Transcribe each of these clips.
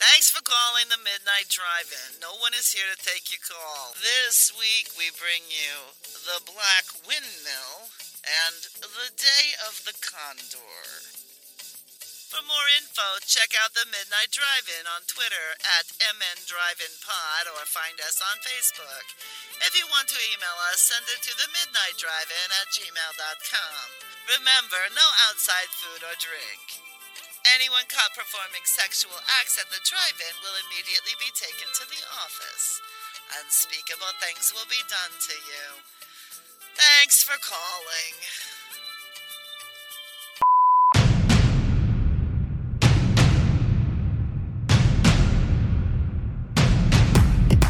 Thanks for calling the Midnight Drive-In. No one is here to take your call. This week we bring you the Black Windmill and the Day of the Condor. For more info, check out the Midnight Drive-In on Twitter at MN Drive-In Pod or find us on Facebook. If you want to email us, send it to the Midnight Drive-In at gmail.com. Remember, no outside food or drink. Anyone caught performing sexual acts at the drive-in will immediately be taken to the office. Unspeakable things will be done to you. Thanks for calling.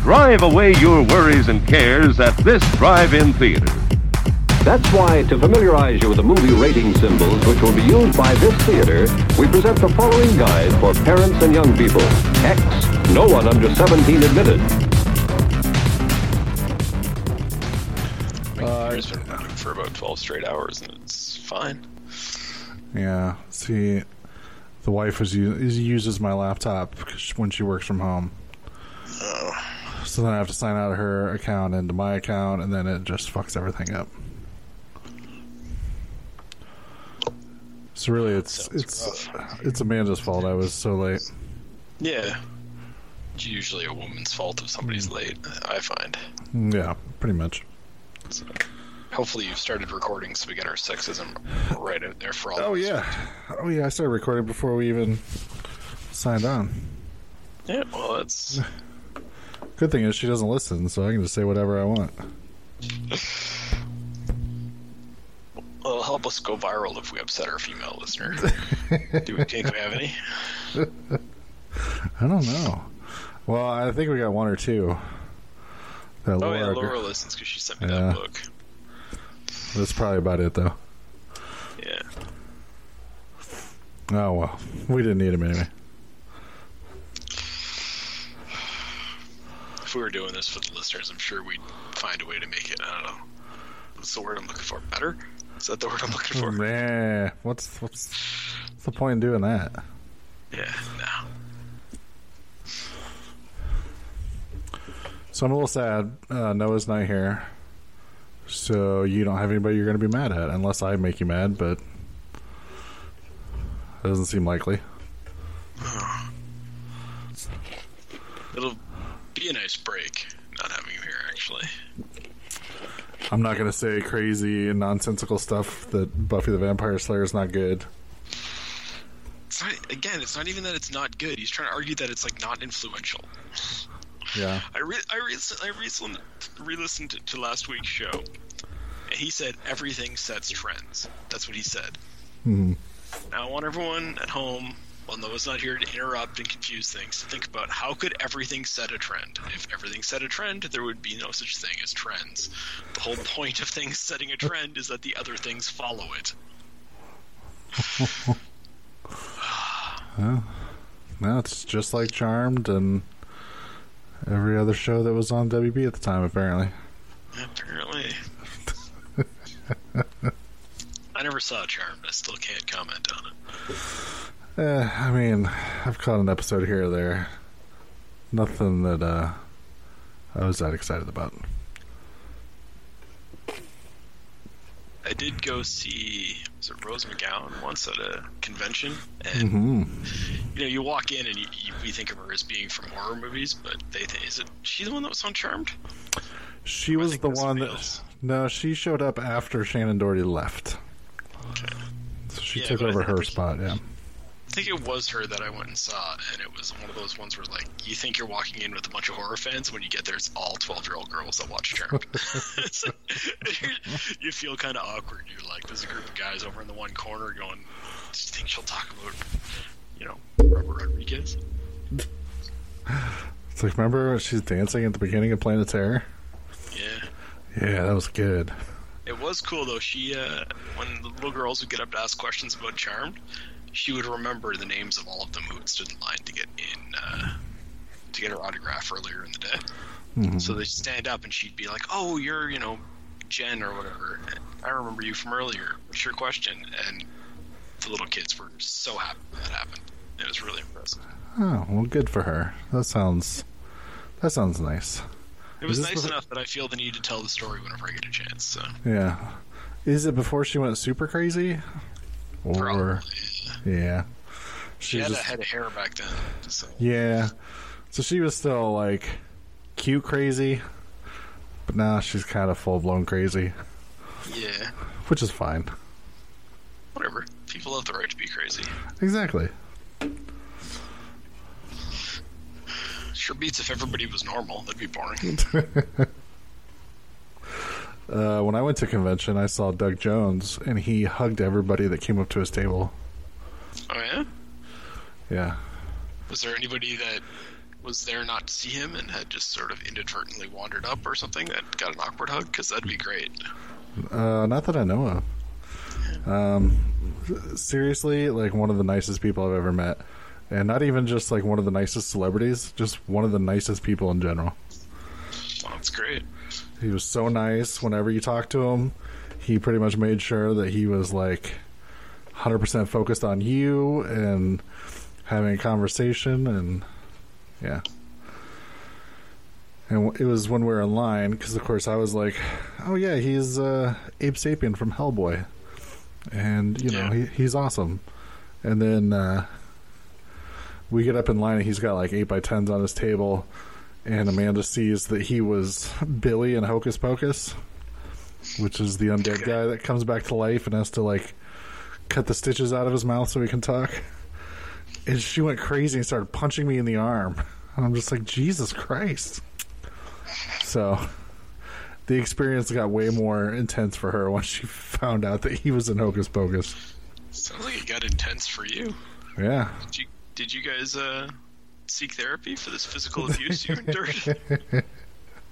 Drive away your worries and cares at this drive-in theater. That's why, to familiarize you with the movie rating symbols which will be used by this theater, we present the following guide for parents and young people. X, no one under 17 admitted. My computer's been running for about 12 straight hours and it's fine. Yeah. See, the wife is, is uses my laptop when she works from home. Oh. So then I have to sign out of her account into my account, and then it just fucks everything up. So really, it's it's rough. it's Amanda's fault. I was so late. Yeah. It's usually a woman's fault if somebody's mm. late, I find. Yeah, pretty much. So hopefully you've started recording so we get our sexism right out there for all Oh of us. yeah, oh yeah. I started recording before we even signed on. Yeah, well, that's. Good thing is she doesn't listen, so I can just say whatever I want. Well, it'll help us go viral if we upset our female listeners. Do we think we have any? I don't know. Well, I think we got one or two. That Oh, Laura, yeah, Laura listens because she sent me Yeah. that book. That's probably about it, though. Yeah. Oh well, we didn't need him anyway. If we were doing this for the listeners, I'm sure we'd find a way to make it. I don't know. What's the word I'm looking for? Better? Is that the word I'm looking for? Man, what's what's what's the point in doing that? Yeah, no. So I'm a little sad. Uh, Noah's not here, so you don't have anybody you're going to be mad at, unless I make you mad. But that doesn't seem likely. It'll be a nice break not having you here, actually. I'm not going to say crazy and nonsensical stuff that Buffy the Vampire Slayer is not good. It's not, again, it's not even that it's not good. He's trying to argue that it's like not influential. Yeah, I re- I, re- I re-listened, re-listened to, to last week's show, and he said everything sets trends. That's what he said. Mhm. Now I want everyone at home, while Noah's not here to interrupt and confuse things, to think about how could everything set a trend. If everything set a trend, there would be no such thing as trends. The whole point of things setting a trend is that the other things follow it. no, it's just like Charmed and every other show that was on WB at the time. Apparently, Apparently. I never saw Charmed. I still can't comment on it. Eh, I mean, I've caught an episode here or there. Nothing that uh, I was that excited about. I did go see was it Rose McGowan once at a convention, and hmm you know you walk in and you, you, we think of her as being from horror movies, but they think is it she the one that was on Charmed? She was the one that. else. No, she showed up after Shannen Doherty left. Okay. So she Yeah, took over her spot, yeah. I think it was her that I went and saw, and it was one of those ones where like you think you're walking in with a bunch of horror fans, when you get there, it's all twelve year old girls that watch Charmed. You feel kind of awkward. You're like, there's a group of guys over in the one corner going, "Do you think she'll talk about, you know, Robert Rodriguez?" It's like, remember she's dancing at the beginning of Planet Terror? Yeah. Yeah, that was good. It was cool though. She, uh, when the little girls would get up to ask questions about Charmed, she would remember the names of all of them who had stood in line to get in, uh, to get her autograph earlier in the day. Mhm. So they'd stand up and she'd be like, "Oh, you're, you know, Jen or whatever. I remember you from earlier. What's your question?" And the little kids were so happy that happened. It was really impressive. Oh, well, good for her. That sounds that sounds nice. It was nice enough that I feel the need to tell the story whenever I get a chance. So Yeah. Is it before she went super crazy? Or probably yeah. she She had just- a head of hair back then. So Yeah. So she was still like cute crazy, but now she's kind of full blown crazy, yeah, which is fine. whatever. People have the right to be crazy. Exactly. Sure beats if everybody was normal. That'd be boring. Uh, when I went to convention, I saw Doug Jones, and he hugged everybody that came up to his table. Oh yeah. Yeah. Was there anybody that was there not to see him and had just sort of inadvertently wandered up or something that got an awkward hug? Because that'd be great. Uh, not that I know of. Um, seriously, like one of the nicest people I've ever met, and not even just like one of the nicest celebrities, just one of the nicest people in general. Oh, that's great. He was so nice. Whenever you talked to him, he pretty much made sure that he was like 100% focused on you and having a conversation. And yeah. And it was when we were in line, because of course I was like, oh yeah, he's uh, Abe Sapien from Hellboy. And, you know, Yeah. he, he's awesome. And then uh, we get up in line and he's got like 8 by 10s on his table and Amanda sees that he was Billy in Hocus Pocus, which is the undead guy that comes back to life and has to like cut the stitches out of his mouth so he can talk. And she went crazy and started punching me in the arm. And I'm just like, Jesus Christ. So the experience got way more intense for her when she found out that he was in Hocus Pocus. Sounds like it got intense for you. Yeah. Did you, did you guys uh, seek therapy for this physical abuse you endured?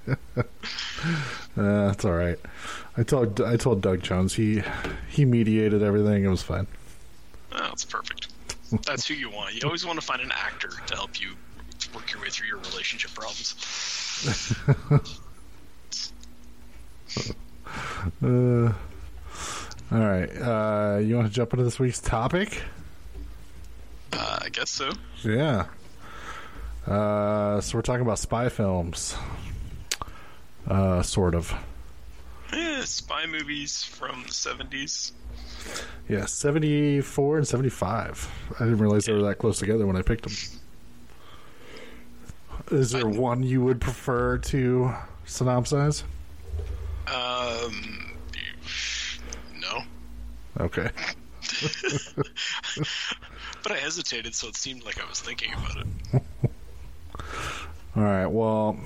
Uh, that's all right. I told I told Doug Jones he he mediated everything. It was fine. Oh, that's perfect. That's who you want. You always want to find an actor to help you work your way through your relationship problems. Uh, all right. Uh, you want to jump into this week's topic? Uh, I guess so. Yeah. Uh, so we're talking about spy films. Uh, sort of. Yeah, spy movies from the 70s. Yeah, 74 and 75. I didn't realize they were that close together when I picked them. Is there one you would prefer to synopsize? Um, no. Okay. But I hesitated, so it seemed like I was thinking about it. All right. Well,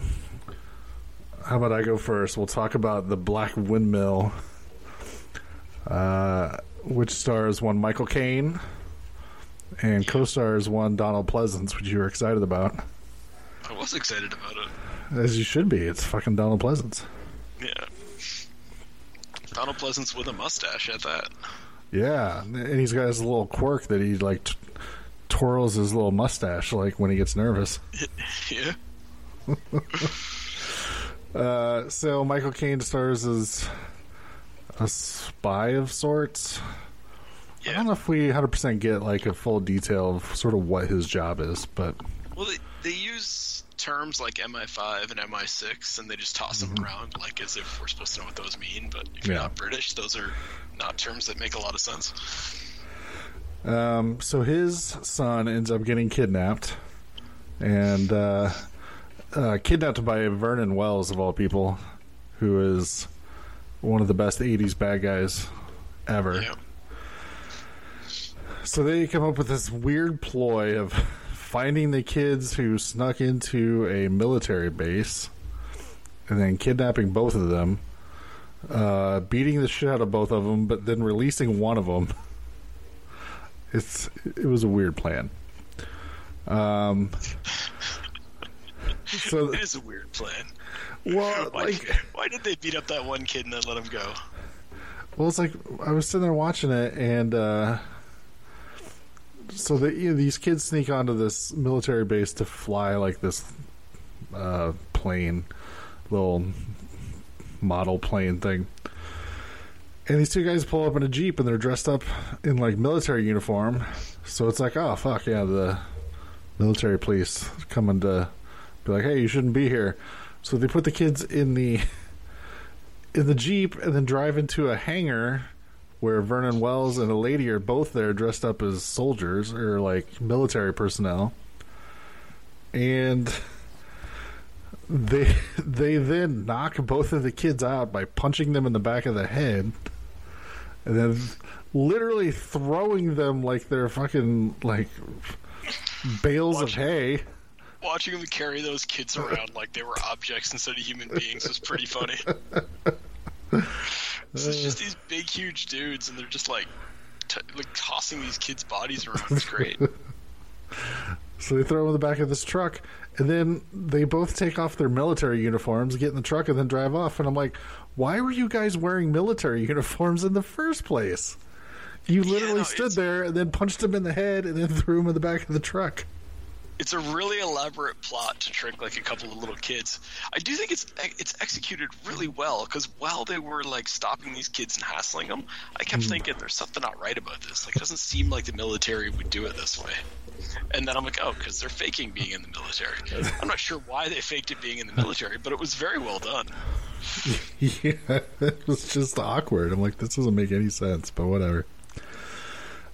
how about I go first? We'll talk about the Black Windmill, uh, which stars one Michael Caine and co-stars one Donald Pleasence, which you were excited about, I was excited about it. as you should be. It's fucking Donald Pleasence. Yeah. Donald Pleasence with a mustache at that. Yeah, and he's got his little quirk that he like t- twirls his little mustache like when he gets nervous. yeah. Uh, so Michael Caine stars as a spy of sorts. I don't know if we 100% get like a full detail of sort of what his job is, but Well, they, they use terms like MI5 and MI6, and they just toss them around like as if we're supposed to know what those mean. But if you're Yeah. not British, those are not terms that make a lot of sense. um, so his son ends up getting kidnapped and uh, uh, kidnapped by Vernon Wells of all people, who is one of the best 80s bad guys ever. Yeah. So they come up with this weird ploy of finding the kids who snuck into a military base and then kidnapping both of them, uh, beating the shit out of both of them, but then releasing one of them. It's it was a weird plan. Um, so It is a weird plan. well, Why, like why did they beat up that one kid and then let him go? Well, it's like I was sitting there watching it, and uh, so the, you know, these kids sneak onto this military base to fly like this uh, plane, little model plane thing, And these two guys pull up in a jeep, and they're dressed up in like military uniform. So it's like, oh fuck yeah, the military police coming to be like, hey, you shouldn't be here. So they put the kids in the in the jeep and then drive into a hangar where Vernon Wells and a lady are both there dressed up as soldiers or like military personnel. And they they then knock both of the kids out by punching them in the back of the head and then literally throwing them like they're fucking like bales of hay. Watching them carry those kids around like they were objects instead of human beings was pretty funny. So it's just these big, huge dudes, and they're just like, t- like tossing these kids' bodies around. It's great. So they throw them in the back of this truck, and then they both take off their military uniforms, get in the truck, and then drive off. And I'm like, why were you guys wearing military uniforms in the first place? You literally no, stood it's- there and then punched him in the head and then threw him in the back of the truck. It's a really elaborate plot to trick like a couple of little kids. I do think it's it's executed really well because while they were like stopping these kids and hassling them, I kept thinking there's something not right about this. Like it doesn't seem like the military would do it this way. And then I'm like, oh, because they're faking being in the military. I'm not sure why they faked it being in the military, but it was very well done. yeah, it was just awkward. I'm like, this doesn't make any sense, but whatever.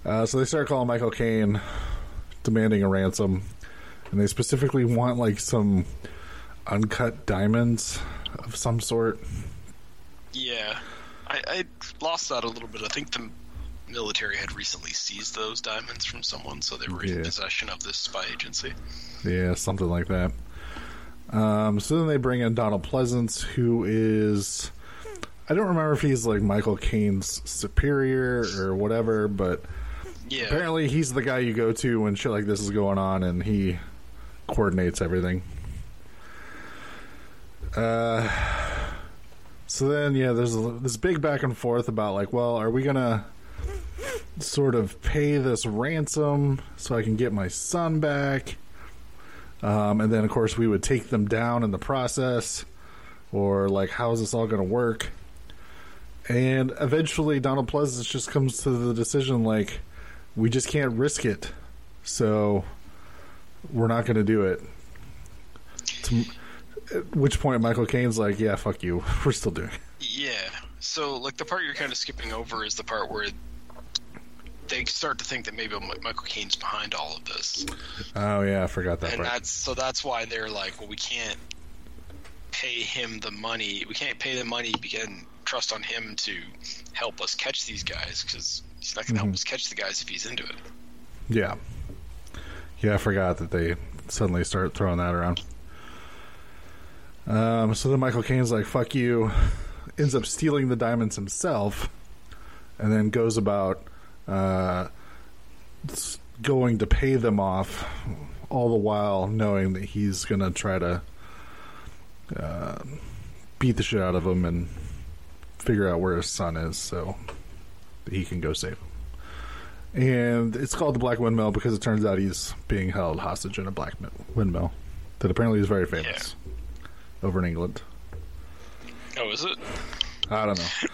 Uh, so they start calling Michael Caine, demanding a ransom, and they specifically want like some uncut diamonds of some sort. Yeah, I, I lost that a little bit. I think the military had recently seized those diamonds from someone, so they were Yeah. in possession of this spy agency. Yeah, something like that. Um, so then they bring in Donald Pleasence, who is. I don't remember if he's like Michael Caine's superior or whatever, but Yeah, apparently he's the guy you go to when shit like this is going on and he coordinates everything. Uh, so then, yeah, there's this big back and forth about like, well, are we gonna sort of pay this ransom so I can get my son back? Um, and then, of course, we would take them down in the process, or like, how is this all to work? And eventually, Donald Pleasence just comes to the decision like, we just can't risk it, so we're not going to do it. To, at which point, Michael Caine's like, yeah, fuck you, we're still doing it. yeah. So, like, the part you're kind of skipping over is the part where they start to think that maybe Michael Caine's behind all of this, Oh, yeah, I forgot that and part. that's so that's why they're like, well, we can't pay him the money. We can't pay the money. Can trust on him to help us catch these guys because he's not going to help mm-hmm. us catch the guys if he's into it. Yeah. Yeah, I forgot that they suddenly start throwing that around. Um, so then Michael Caine's like, fuck you, ends up stealing the diamonds himself, and then goes about uh, going to pay them off, all the while knowing that he's going to try to uh, beat the shit out of him and figure out where his son is so he can go save him and it's called the Black Windmill because it turns out he's being held hostage in a black windmill that apparently is very famous over in England. Oh, is it? I don't know.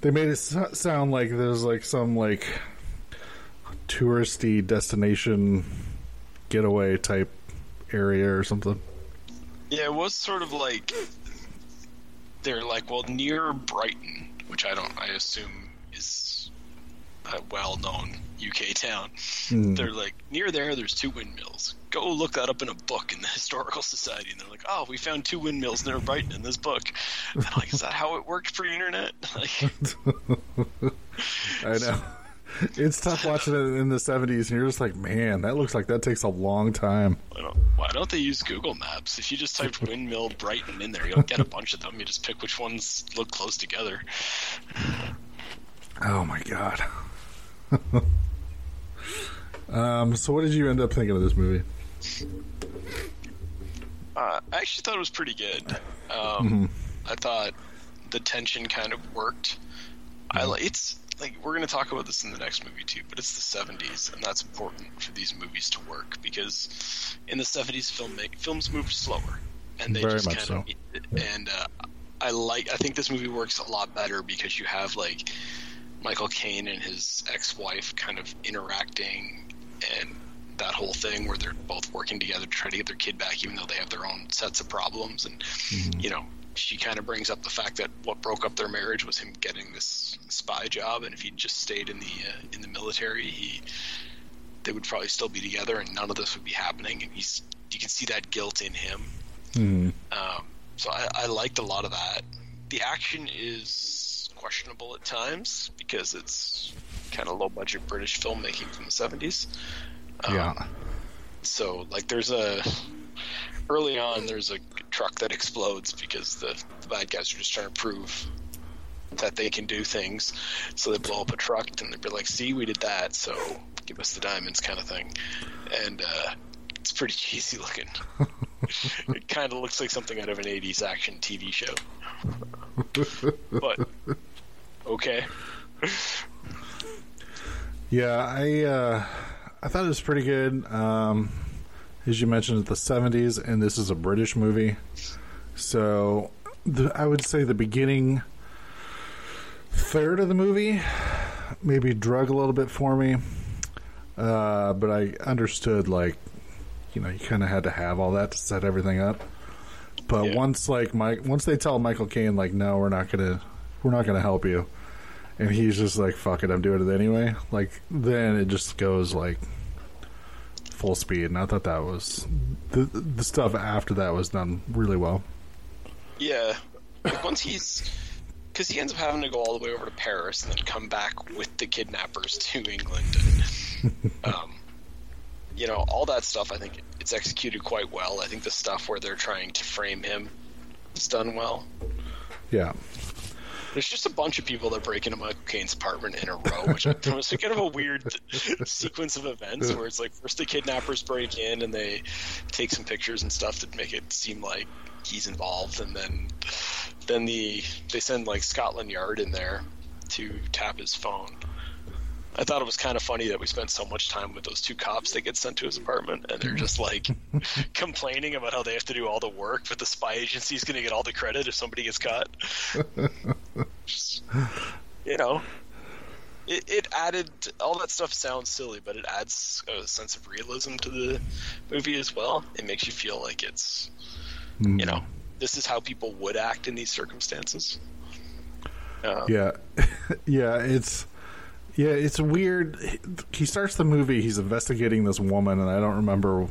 They made it sound like there's like some like touristy destination getaway type area or something. Yeah, it was sort of like they're like, well, near Brighton, which I don't, I assume a well-known UK town. Hmm. They're like near there. There's two windmills. Go look that up in a book in the historical society, and they're like, oh, we found two windmills near Brighton in this book. And I'm like, is that how it worked pre-internet? Like, I know. It's tough watching it in the 70s, and you're just like, man, that looks like that takes a long time. why don't, why don't they use Google Maps? If you just typed windmill Brighton in there, you'll get a bunch of them. You just pick which ones look close together. Oh my god. Um, so what did you end up thinking of this movie? Uh, I actually thought it was pretty good. Um, I thought the tension kind of worked. I li- it's like we're going to talk about this in the next movie too, but it's the '70s, and that's important for these movies to work because in the '70s, film make, films moved slower, and they Very just kind so. of and uh, I like. I think this movie works a lot better because you have like Michael Caine and his ex-wife kind of interacting and that whole thing where they're both working together to try to get their kid back, even though they have their own sets of problems. And mm-hmm. you know, she kind of brings up the fact that what broke up their marriage was him getting this spy job, and if he'd just stayed in the uh, in the military, he they would probably still be together, and none of this would be happening. And he's you can see that guilt in him. Mm-hmm. Um, so I, I liked a lot of that. The action is questionable at times because it's kind of low budget British filmmaking from the seventies. Um, yeah. So like, there's a early on there's a truck that explodes because the, the bad guys are just trying to prove that they can do things. So they blow up a truck and they're like, "See, we did that, so give us the diamonds," kind of thing. And uh, it's pretty cheesy looking. it kind of looks like something out of an '80s action TV show. but okay. yeah, I uh, I thought it was pretty good. Um, as you mentioned, it's the '70s, and this is a British movie, so the, I would say the beginning third of the movie maybe drug a little bit for me. Uh, but I understood like you know you kind of had to have all that to set everything up. But yeah. once like Mike, once they tell Michael Caine like, no, we're not gonna, we're not gonna help you, and he's just like, fuck it, I'm doing it anyway. Like then it just goes like full speed, and I thought that was the the stuff after that was done really well. Yeah, like once he's because he ends up having to go all the way over to Paris and then come back with the kidnappers to England. And, um, you know, all that stuff, I think it's executed quite well. I think the stuff where they're trying to frame him is done well. Yeah. There's just a bunch of people that break into Michael Caine's apartment in a row, which was kind of a weird sequence of events where it's like first the kidnappers break in and they take some pictures and stuff to make it seem like he's involved, and then then the they send like Scotland Yard in there to tap his phone. I thought it was kind of funny that we spent so much time with those two cops that get sent to his apartment, and they're just like complaining about how they have to do all the work, but the spy agency is going to get all the credit if somebody gets caught. just, you know, it, it, added all that stuff sounds silly, but it adds a sense of realism to the movie as well. It makes you feel like it's, mm. you know, this is how people would act in these circumstances. Um, yeah, yeah, it's yeah, it's weird. He starts the movie. He's investigating this woman, and I don't remember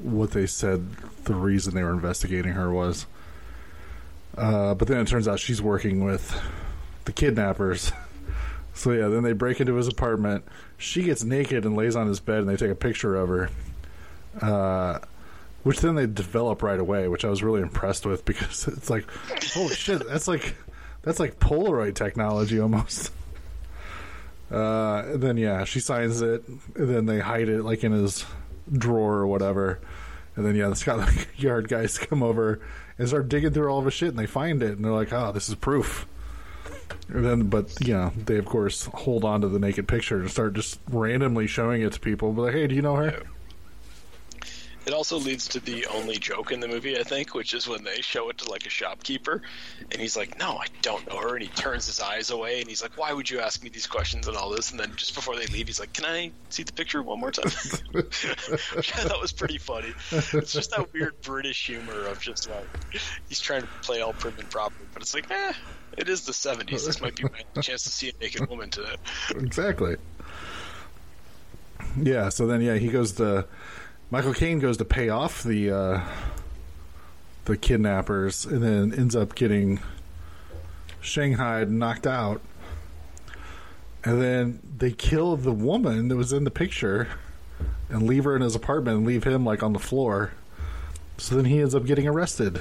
what they said. The reason they were investigating her was, uh, but then it turns out she's working with the kidnappers. so yeah, then they break into his apartment. She gets naked and lays on his bed, and they take a picture of her. Uh, which then they develop right away, which I was really impressed with because it's like, holy shit, that's like that's like Polaroid technology almost. Uh, then yeah, she signs it, and then they hide it like in his drawer or whatever. And then yeah, the Scotland Yard guys come over and start digging through all of his shit, and they find it, and they're like, "Oh, this is proof." And then, but you know, they of course hold on to the naked picture and start just randomly showing it to people. But like, hey, do you know her? It also leads to the only joke in the movie, I think, which is when they show it to like a shopkeeper, and he's like, "No, I don't know her," and he turns his eyes away, and he's like, "Why would you ask me these questions and all this?" And then just before they leave, he's like, "Can I see the picture one more time?" which I thought was pretty funny. It's just that weird British humor of just like he's trying to play all prim and proper, but it's like, eh, it is the '70s. This might be my chance to see a naked woman today. Exactly. Yeah. So then, yeah, he goes to Michael Caine goes to pay off the uh, the kidnappers, and then ends up getting Shanghai knocked out. And then they kill the woman that was in the picture and leave her in his apartment and leave him like on the floor. So then he ends up getting arrested.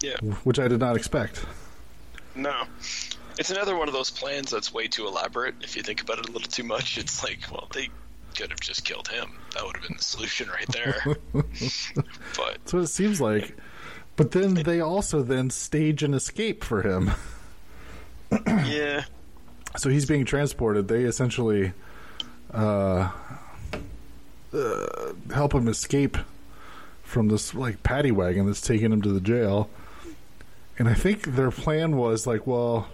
Yeah. Which I did not expect. No. It's another one of those plans that's way too elaborate. If you think about it a little too much, it's like, well, they could have just killed him. That would have been the solution right there. but that's what it seems like. But then they also then stage an escape for him. yeah. So he's being transported. They essentially uh, uh, help him escape from this like paddy wagon that's taking him to the jail. and I think their plan was like, well,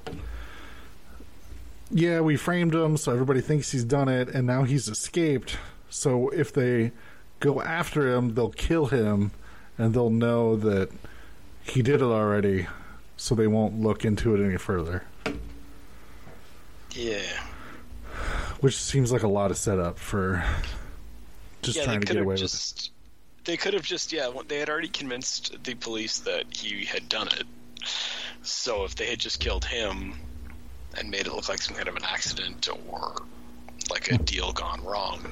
yeah, we framed him, so everybody thinks he's done it, and now he's escaped. So if they go after him, they'll kill him, and they'll know that he did it already, so they won't look into it any further. Yeah. Which seems like a lot of setup for just yeah, trying to get away with just. They could have just yeah. They had already convinced the police that he had done it. So if they had just killed him and made it look like some kind of an accident or like a deal gone wrong,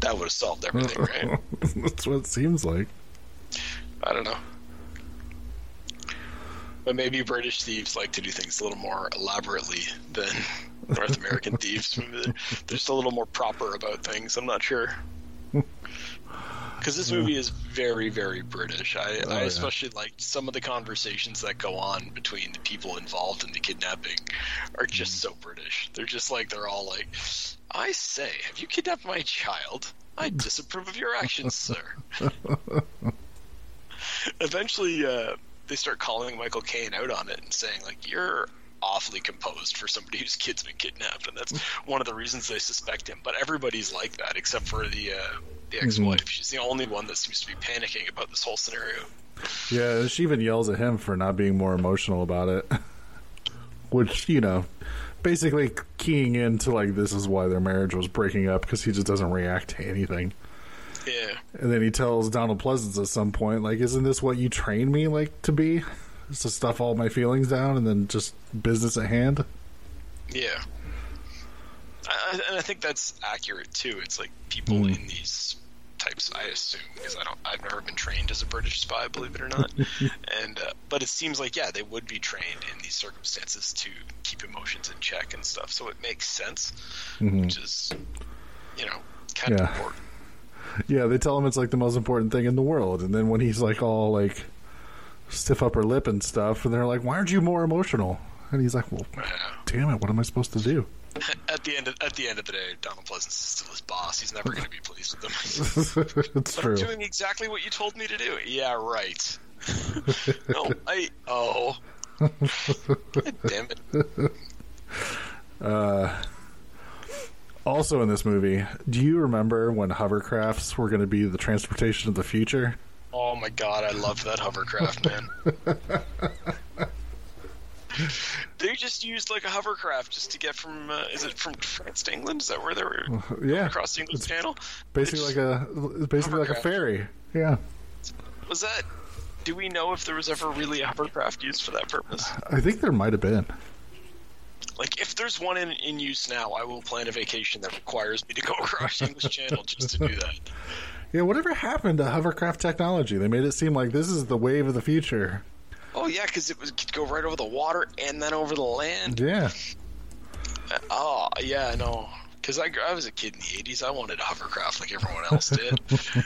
that would have solved everything, right? That's what it seems like. I don't know. But maybe British thieves like to do things a little more elaborately than North American thieves. They're just a little more proper about things. I'm not sure. Because this movie is very, very British. I, Oh, I yeah. especially like some of the conversations that go on between the people involved in the kidnapping are just Mm. so British. They're just like, they're all like, I say, have you kidnapped my child? I disapprove of your actions, sir. Eventually, uh, they start calling Michael Caine out on it and saying, like, you're awfully composed for somebody whose kid's been kidnapped, and that's one of the reasons they suspect him. But everybody's like that except for the uh, the ex-wife. She's the only one that seems to be panicking about this whole scenario. Yeah, she even yells at him for not being more emotional about it. Which, you know, basically keying into like this is why their marriage was breaking up because he just doesn't react to anything. Yeah, And then he tells Donald Pleasence at some point, like, isn't this what you trained me like to be? Is to stuff all my feelings down and then just business at hand? yeah. I, and I think that's accurate too. It's like people Hmm. in these types. I assume because I don't. I've never been trained as a British spy, believe it or not. and uh, but it seems like yeah, they would be trained in these circumstances to keep emotions in check and stuff. So it makes sense, which is you know kind of important. Yeah, they tell him it's like the most important thing in the world. And then when he's like all like stiff upper lip and stuff, and they're like, why aren't you more emotional? And he's like, well, damn it, what am I supposed to do? At the end, of, at the end of the day, Donald Pleasence is still his boss. He's never going to be pleased with him. it's But true. I'm doing exactly what you told me to do. Yeah, right. no, I. Oh. God damn it. Uh, also in this movie, do you remember when hovercrafts were going to be the transportation of the future? Oh my god, I love that hovercraft, man. they just used like a hovercraft just to get from. Uh, is it from France to England? Is that where they were Yeah, across the English Channel? basically like a it's basically like a ferry. Yeah, Was that? Do we know if there was ever really a hovercraft used for that purpose? I think there might have been. Like, if there's one in, in use now, I will plan a vacation that requires me to go across the English Channel just to do that. Yeah, whatever happened to hovercraft technology? They made it seem like this is the wave of the future. Oh yeah, because it was could go right over the water and then over the land. Yeah, uh, Oh yeah, I know. Because I, I was a kid in the '80s, I wanted a hovercraft like everyone else did.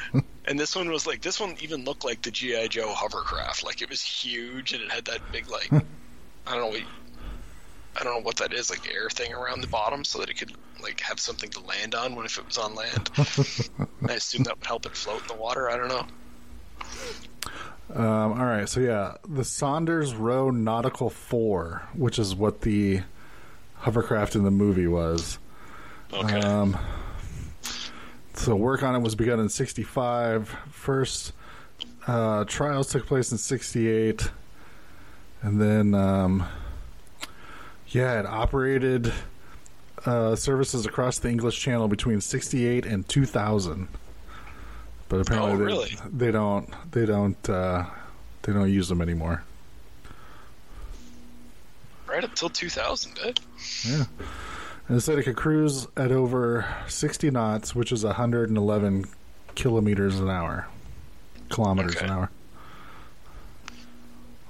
and this one was like this one even looked like the GI Joe hovercraft. Like it was huge and it had that big like I don't know what I don't know what that is like air thing around the bottom so that it could like have something to land on when if it was on land. I assume that would help it float in the water. I don't know. Um, all right, so yeah, the Saunders-Roe Nautical Four, which is what the hovercraft in the movie was. Okay. Um, so work on it was begun in '65. First uh, trials took place in '68, and then um, yeah, it operated uh, services across the English Channel between '68 and 2000. But apparently, Oh, they, really? they don't they don't uh, they don't use them anymore. right up till 2000, eh? Yeah. And it said it could cruise at over 60 knots, which is 111 kilometers an hour. Kilometers Okay. an hour.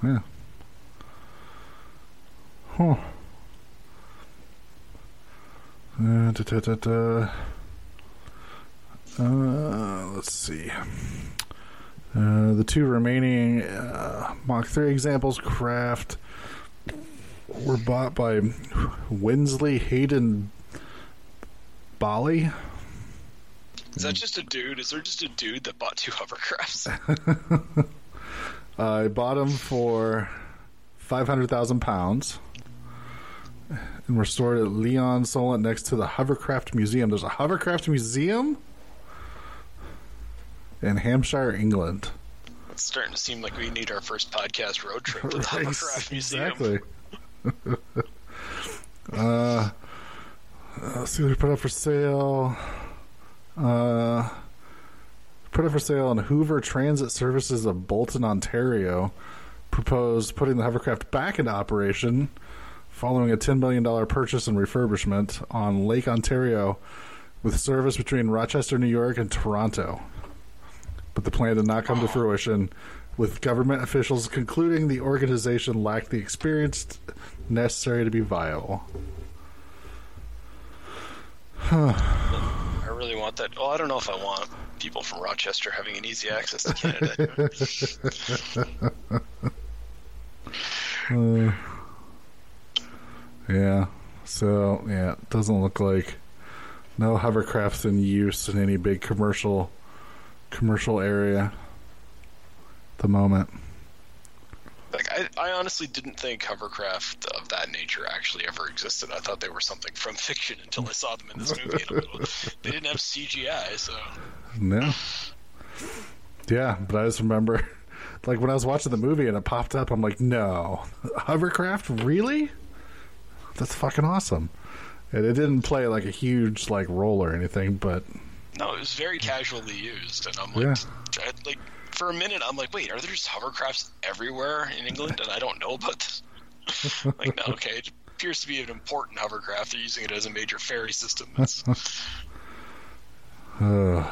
Yeah. Huh. Uh, da, da, da, da. Uh, let's see. Uh, the two remaining uh, Mach 3 examples craft were bought by Winsley Hayden Bali. Is that just a dude? Is there just a dude that bought two hovercrafts? I bought them for five hundred thousand pounds, and were stored at Lee-on-Solent next to the Hovercraft Museum. There's a Hovercraft Museum in Hampshire, England. It's starting to seem like we need our first podcast road trip to the Hovercraft Museum. Exactly. uh, let's see what we put up for sale. Uh, put up for sale on Hoover Transit Services of Bolton, Ontario. Proposed putting the hovercraft back into operation following a $10 million purchase and refurbishment on Lake Ontario with service between Rochester, New York and Toronto. But the plan did not come to fruition, with government officials concluding the organization lacked the experience necessary to be viable. I really want that. Oh, I don't know if I want people from Rochester having an easy access to Canada. Uh, yeah. So yeah, it doesn't look like no hovercrafts in use in any big commercial commercial area at the moment. like I, I honestly didn't think hovercraft of that nature actually ever existed. I thought they were something from fiction until I saw them in this movie. And I'm like, they didn't have CGI, so No. Yeah, but I just remember like when I was watching the movie and it popped up, I'm like, no. Hovercraft? Really? That's fucking awesome. And it didn't play like a huge like role or anything, but no, it was very casually used, and I'm like, I, like for a minute, I'm like, wait, are there just hovercrafts everywhere in England, and I don't know about this? like, no, okay, it appears to be an important hovercraft. They're using it as a major ferry system. Uh,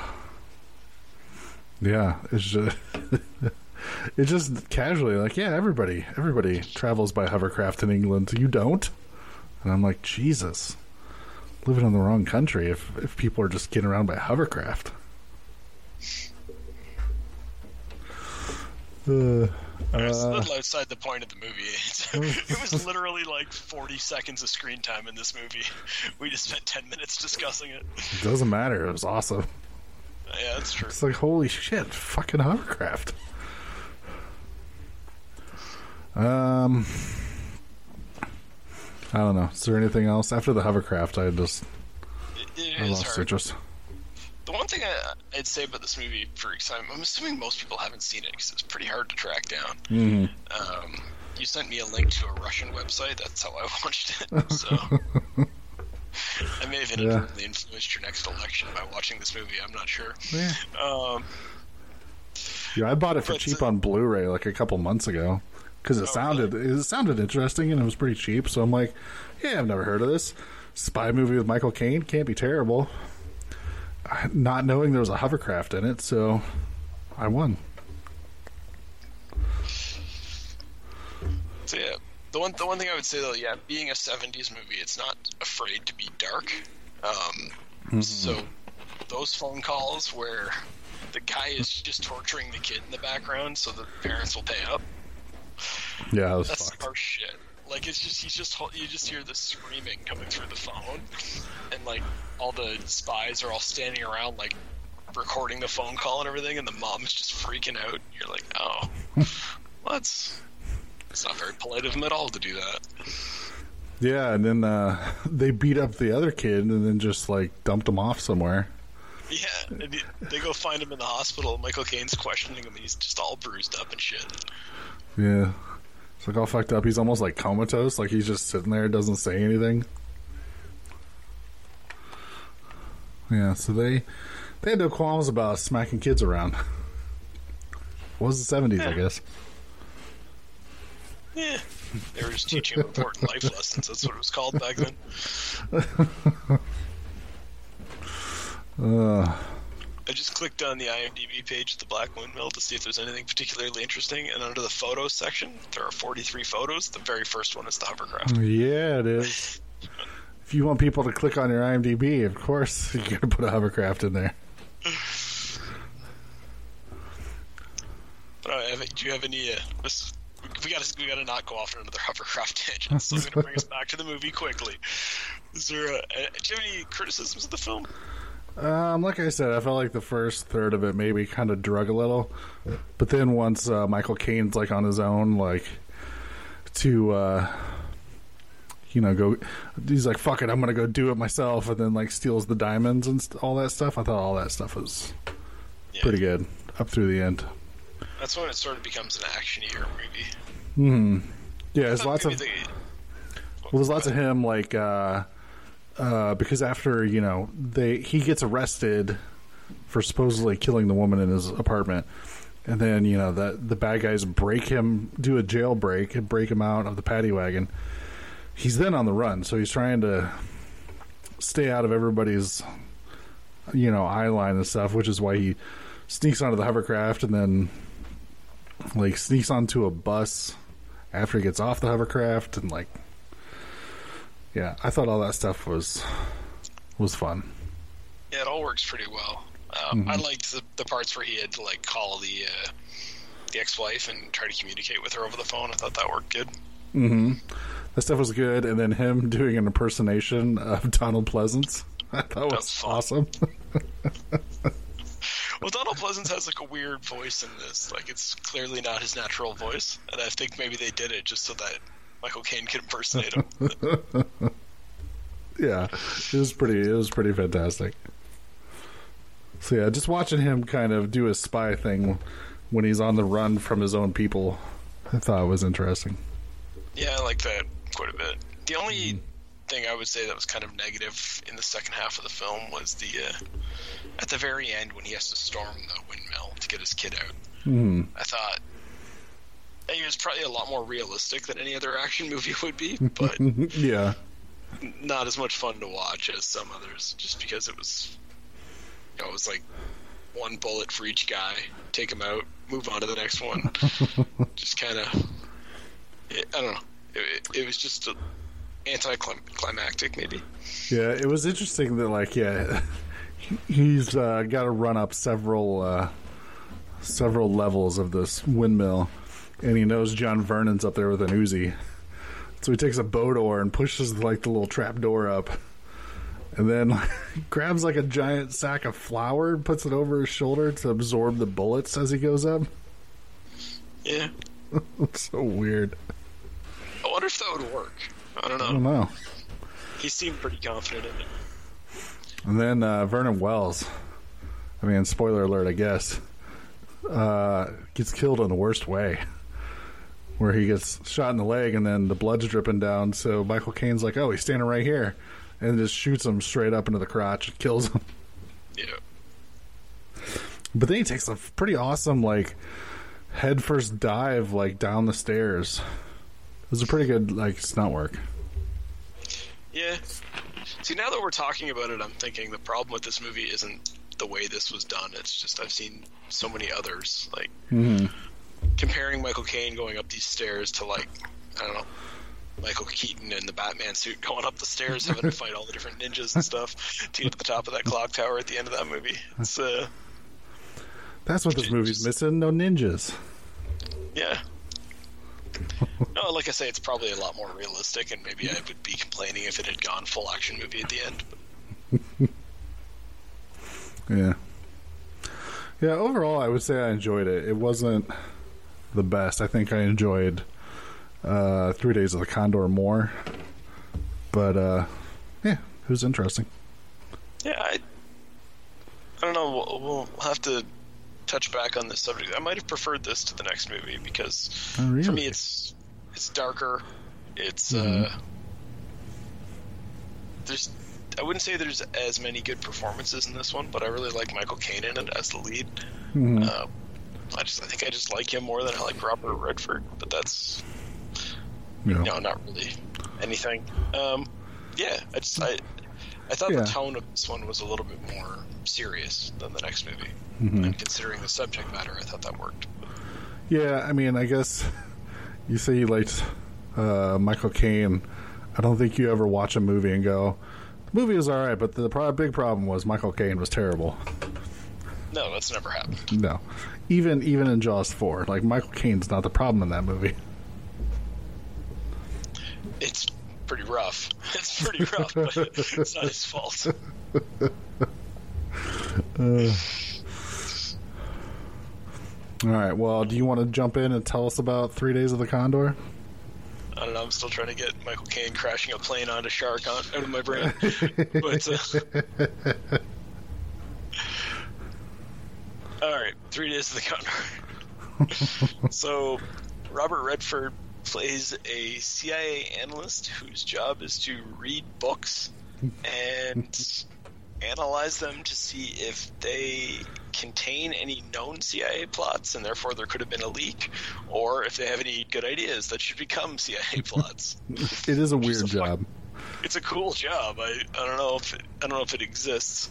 yeah, it's just it's just casually like yeah, everybody everybody travels by hovercraft in England. You don't, and I'm like Jesus, living in the wrong country. If if people are just getting around by hovercraft. Uh, It's a uh, little outside the point of the movie. it was literally like 40 seconds of screen time in this movie. We just spent 10 minutes discussing it. doesn't matter. It was awesome. Yeah, that's true. It's like holy shit, fucking hovercraft. Um, I don't know. Is there anything else after the hovercraft? I just It, it I lost hard. interest. The one thing I, I'd say about this movie, for example, I'm assuming most people haven't seen it because it's pretty hard to track down. Mhm. Um, you sent me a link to a Russian website. That's how I watched it. So I may have inadvertently influenced your next election by watching this movie. I'm not sure. Yeah. Um, Yeah, I bought it for cheap uh, on Blu-ray like a couple months ago because it Oh, sounded it sounded interesting and it was pretty cheap. So I'm like, yeah, I've never heard of this spy movie with Michael Caine. Can't be terrible. Not knowing there was a hovercraft in it, so I won. So yeah, the one the one thing I would say though, yeah, being a '70s movie, it's not afraid to be dark. Um, So those phone calls where the guy is just torturing the kid in the background so the parents will pay up. Yeah, that was That's fucked. harsh shit. Like it's just he's just you just hear the screaming coming through the phone, and like all the spies are all standing around like recording the phone call and everything, and the mom is just freaking out. You're like, oh, well, that's it's not very polite of him at all to do that. Yeah, and then uh, they beat up the other kid and then just like dumped him off somewhere. Yeah, and they go find him in the hospital. Michael Caine's questioning him, and he's just all bruised up and shit. Yeah. It's like all fucked up. He's almost like comatose, like he's just sitting there, doesn't say anything. Yeah, so they they had no qualms about smacking kids around. Was the seventies, I guess. Yeah, they were just teaching important life lessons. That's what it was called back then. Uh, I just clicked on the IMDb page of the Black Windmill to see if there's anything particularly interesting, and under the photos section, there are 43 photos. The very first one is the hovercraft. yeah, it is. If you want people to click on your IMDb, of course you gotta put a hovercraft in there. But, do you have any? Uh, this, we got to we got to not go off on another hovercraft tangent. So I'm going to bring us back to the movie quickly. Is there? A, uh, do you have any criticisms of the film? Um, like I said, I felt like the first third of it maybe kind of drug a little, but then once uh, Michael Caine's like on his own, like to uh, you know go, he's like fuck it, I'm gonna go do it myself, and then like steals the diamonds and st- all that stuff. I thought all that stuff was Yeah. pretty good up through the end. That's when it sort of becomes an actionier movie. Hmm. Yeah, there's lots of they- Well, there's lots of him like uh, uh, because after you know they he gets arrested for supposedly killing the woman in his apartment, and then you know the the bad guys break him, do a jailbreak, and break him out of the paddy wagon. He's then on the run, so he's trying to stay out of everybody's you know eye line and stuff, which is why he sneaks onto the hovercraft and then like sneaks onto a bus after he gets off the hovercraft and like yeah, I thought all that stuff was was fun. Yeah, it all works pretty well. Um, I liked the, the parts where he had to like call the uh, the ex-wife and try to communicate with her over the phone. I thought that worked good. Mm-hmm. That stuff was good, and then him doing an impersonation of Donald Pleasence, I thought was, was fun. awesome. Well, Donald Pleasence has like a weird voice in this. Like it's clearly not his natural voice, and I think maybe they did it just so that Michael Caine could impersonate him. yeah, it was pretty. It was pretty fantastic. So yeah, just watching him kind of do his spy thing when he's on the run from his own people, I thought was interesting. yeah, I like that quite a bit. The only thing I would say that was kind of negative in the second half of the film was the uh, at the very end when he has to storm the windmill to get his kid out. Hmm. I thought it was probably a lot more realistic than any other action movie would be, but yeah, not as much fun to watch as some others, just because it was, you know, it was like one bullet for each guy, take him out, move on to the next one. just kind of, I don't know. It, it, it was just a anticlimactic, maybe. Yeah, it was interesting that like yeah, he's uh, got to run up several uh, several levels of this windmill, and he knows John Vernon's up there with an Uzi, so he takes a boat oar and pushes like the little trap door up, and then grabs like a giant sack of flour and puts it over his shoulder to absorb the bullets as he goes up. Yeah. It's so weird. I wonder if that would work. I don't know. I don't know. He seemed pretty confident in it. And then uh, Vernon Wells, I mean, spoiler alert, I guess, uh, gets killed in the worst way. Where he gets shot in the leg and then the blood's dripping down. So Michael Caine's like, oh, he's standing right here. And just shoots him straight up into the crotch and kills him. Yeah. But then he takes a pretty awesome, like, head first dive, like, down the stairs. It was a pretty good, like, stunt work. Yeah. See, now that we're talking about it, I'm thinking the problem with this movie isn't the way this was done. It's just I've seen so many others. Like hmm comparing Michael Caine going up these stairs to like I don't know Michael Keaton in the Batman suit going up the stairs, having to fight all the different ninjas and stuff to get to the top of that clock tower at the end of that movie. It's uh, That's what this movie's missing no ninjas. yeah. No, like I say, it's probably a lot more realistic, and maybe I would be complaining if it had gone full action movie at the end. Yeah. Yeah, overall, I would say I enjoyed it. It wasn't the best. I think I enjoyed uh, Three Days of the Condor more. But, uh, yeah, it was interesting. Yeah, I, I don't know. We'll, we'll have to touch back on this subject. I might have preferred this to the next movie because Oh, really? for me, it's it's darker. It's Mhm. uh, there's I wouldn't say there's as many good performances in this one, but I really like Michael Caine in it as the lead. Mhm. Uh, I just I think I just like him more than I like Robert Redford, but that's Yeah. no, not really anything. Um, yeah, I just I I thought Yeah. the tone of this one was a little bit more serious than the next movie, Mhm. and considering the subject matter, I thought that worked. Yeah, I mean, I guess you say you liked uh, Michael Caine. I don't think you ever watch a movie and go, the movie is all right, but the pro- big problem was Michael Caine was terrible. No, that's never happened. No. Even even in Jaws 4, like Michael Caine's not the problem in that movie. It's pretty rough. It's pretty rough, but it's not his fault. Uh, all right. Well, do you want to jump in and tell us about Three Days of the Condor? I don't know. I'm still trying to get Michael Caine crashing a plane onto shark on, out of my brain. but uh, all right, Three Days of the Condor. so Robert Redford plays a CIA analyst whose job is to read books and analyze them to see if they contain any known CIA plots and therefore there could have been a leak, or if they have any good ideas that should become CIA plots. it is a weird a job. It's a cool job. I, I don't know if it, I don't know if it exists.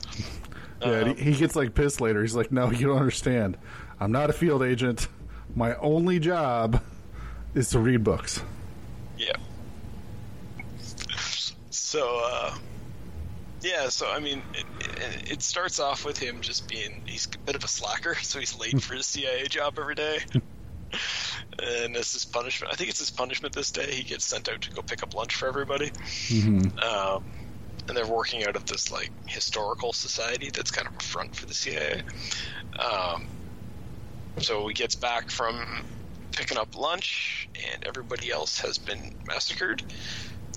Yeah, um, he gets like pissed later. He's like, "No, you don't understand. I'm not a field agent. My only job is to read books." Yeah. So, uh, yeah, so I mean, it, it, starts off with him just being he's a bit of a slacker, so he's late for his CIA job every day. and as his punishment, I think it's his punishment this day. He gets sent out to go pick up lunch for everybody. Mm-hmm. Um, and they're working out of this like historical society that's kind of a front for the CIA. Um, so he gets back from picking up lunch, and everybody else has been massacred.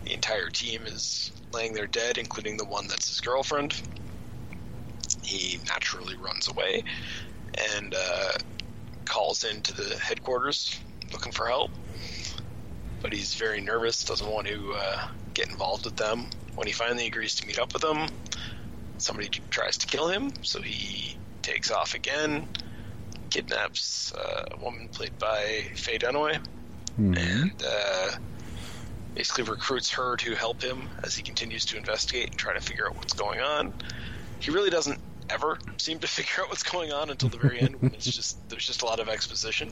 The entire team is laying there dead, including the one that's his girlfriend. He naturally runs away and uh, calls into the headquarters looking for help. But he's very nervous, doesn't want to uh, get involved with them. When he finally agrees to meet up with them, somebody tries to kill him, so he takes off again, kidnaps uh, a woman played by Faye Dunaway, mm-hmm. and uh, basically recruits her to help him as he continues to investigate and try to figure out what's going on. He really doesn't ever seem to figure out what's going on until the very end when it's just there's just a lot of exposition.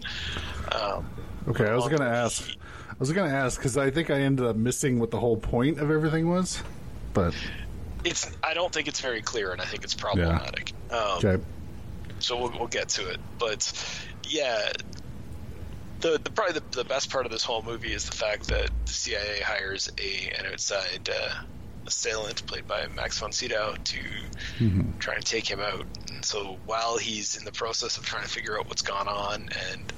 Um, okay, I was going to ask. I was going to ask because I think I ended up missing what the whole point of everything was, but it's. I don't think it's very clear, and I think it's problematic. Yeah. Um, okay. So we'll, we'll get to it, but yeah, the, the probably the, the, best part of this whole movie is the fact that the CIA hires a an outside uh, assailant played by Max von Sydow to mm-hmm. try and take him out. And so while he's in the process of trying to figure out what's gone on and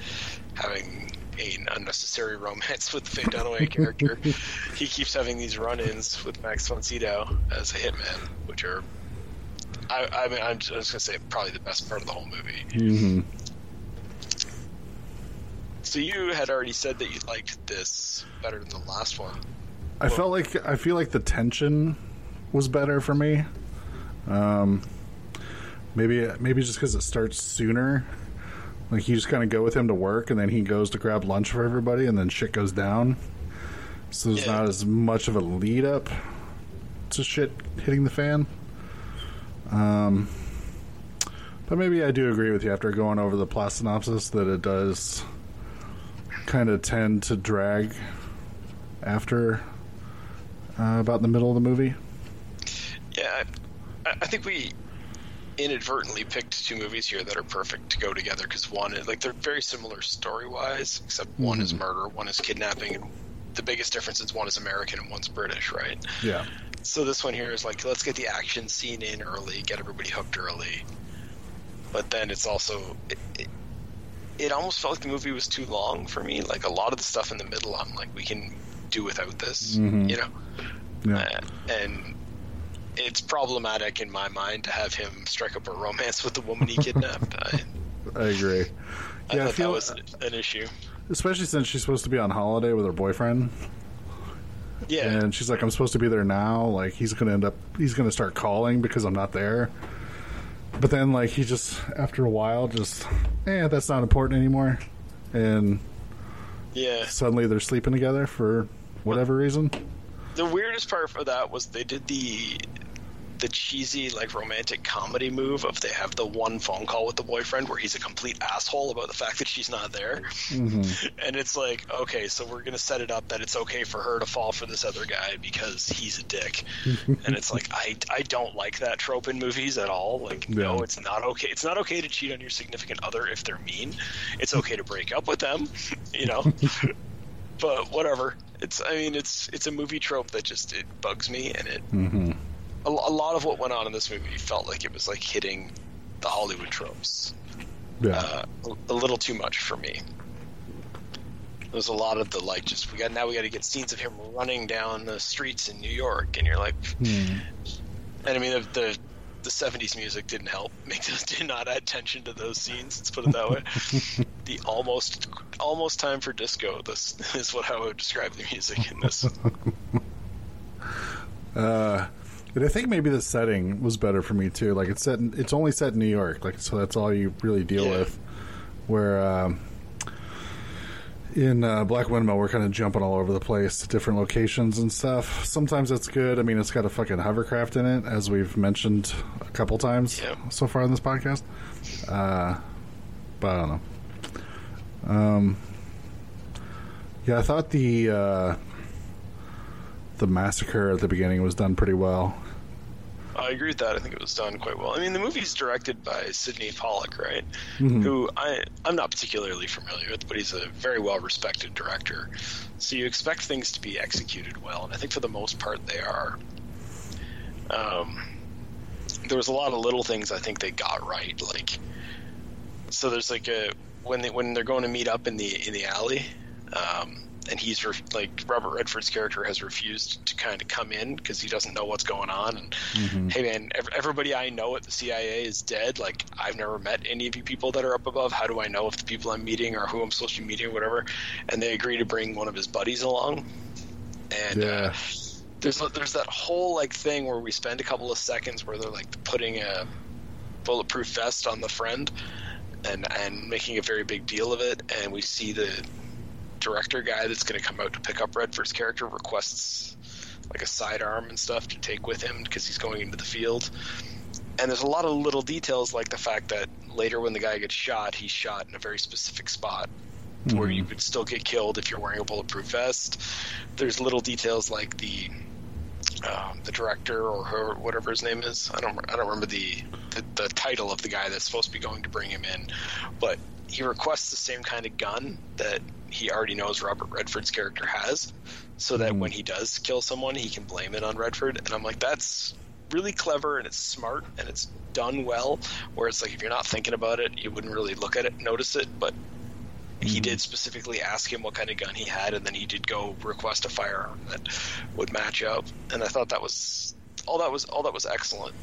having an unnecessary romance with the Faye Dunaway character, he keeps having these run-ins with Max von Sydow as a hitman, which are I, I mean, I'm just gonna say probably the best part of the whole movie. Mm-hmm. So you had already said that you liked this better than the last one. I felt like I feel like the tension was better for me. Um, maybe maybe just because it starts sooner. Like you just kind of go with him to work, and then he goes to grab lunch for everybody, and then shit goes down. So there's yeah. not as much of a lead up to shit hitting the fan. Um, but maybe I do agree with you after going over the plot synopsis that it does kind of tend to drag after uh, about the middle of the movie. Yeah, I, I think we inadvertently picked two movies here that are perfect to go together because one is like they're very similar story wise, except mm-hmm. one is mm-hmm. murder, one is kidnapping, and the biggest difference is one is American and one's British, right? Yeah. So this one here is like let's get the action scene in early, get everybody hooked early, but then it's also it, it, it almost felt like the movie was too long for me. Like a lot of the stuff in the middle, I'm like, we can do without this, mm-hmm. you know. Yeah. Uh, and it's problematic in my mind to have him strike up a romance with the woman he kidnapped. I, I agree. I yeah, I feel that was an issue, especially since she's supposed to be on holiday with her boyfriend. Yeah, and she's like, "I'm supposed to be there now." Like he's gonna end up, he's gonna start calling because I'm not there. But then, like, he just after a while, just, eh, that's not important anymore, and yeah, suddenly they're sleeping together for whatever reason. The weirdest part for that was they did the the cheesy like romantic comedy move of they have the one phone call with the boyfriend where he's a complete asshole about the fact that she's not there. Mm-hmm. and it's like okay so we're gonna set it up that it's okay for her to fall for this other guy because he's a dick. And it's like I, I don't like that trope in movies at all. Like yeah. no it's not okay. It's not okay to cheat on your significant other if they're mean. It's okay to break up with them you know? But whatever. It's i mean it's it's a movie trope that just it bugs me and it mm-hmm a, a lot of what went on in this movie felt like it was like hitting the Hollywood tropes Yeah. uh, a little too much for me. There's a lot of the like, just we got now we got to get scenes of him running down the streets in New York, and you're like, Hmm. and I mean the, the the '70s music didn't help, make those did not add tension to those scenes. Let's put it that way. the almost almost time for disco. This is what I would describe the music in this. Uh, I think maybe the setting was better for me too. Like it's set, in, it's only set in New York, like so that's all you really deal Yeah. with. Where um, in uh, Black Windmill, we're kind of jumping all over the place, to different locations and stuff. Sometimes that's good. I mean, it's got a fucking hovercraft in it, as we've mentioned a couple times Yeah. so far in this podcast. Uh, but I don't know. Um, yeah, I thought the. Uh, the massacre at the beginning was done pretty well. I agree with that. I think it was done quite well. I mean, the movie's directed by Sydney Pollack, right? Mhm. Who I I'm not particularly familiar with, but he's a very well respected director. So you expect things to be executed well, and I think for the most part they are. Um, there was a lot of little things I think they got right, like so there's like a when they when they're going to meet up in the in the alley. Um, and he's re- like Robert Redford's character has refused to kind of come in because he doesn't know what's going on. And hey, man, ev- everybody I know at the CIA is dead. Like I've never met any of you people that are up above. How do I know if the people I'm meeting are who I'm supposed to be meeting or whatever? And they agree to bring one of his buddies along. And uh, there's there's that whole like thing where we spend a couple of seconds where they're like putting a bulletproof vest on the friend and and making a very big deal of it and we see the director guy that's going to come out to pick up Redford's character requests like a sidearm and stuff to take with him because he's going into the field. And there's a lot of little details like the fact that later when the guy gets shot, he's shot in a very specific spot where mm-hmm. you could still get killed if you're wearing a bulletproof vest. There's little details like the um, the director or her, whatever his name is. I don't I don't remember the, the the title of the guy that's supposed to be going to bring him in, but he requests the same kind of gun that he already knows Robert Redford's character has, so that when he does kill someone, he can blame it on Redford. And I'm like, that's really clever and it's smart and it's done well. Where it's like if you're not thinking about it, you wouldn't really look at it, notice it, but he did specifically ask him what kind of gun he had, and then he did go request a firearm that would match up. And I thought that was all that was all that was excellent.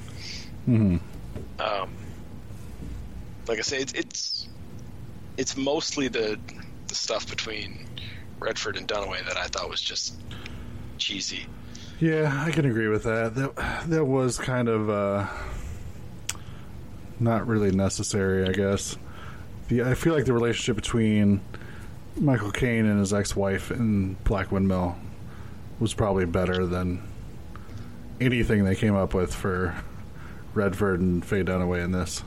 Mm-hmm. Um, like I say, it's it's, it's mostly the the stuff between Redford and Dunaway that I thought was just cheesy. Yeah, I can agree with that. That that was kind of uh, not really necessary, I guess. The I feel like the relationship between Michael Caine and his ex-wife in Black Windmill was probably better than anything they came up with for Redford and Faye Dunaway in this.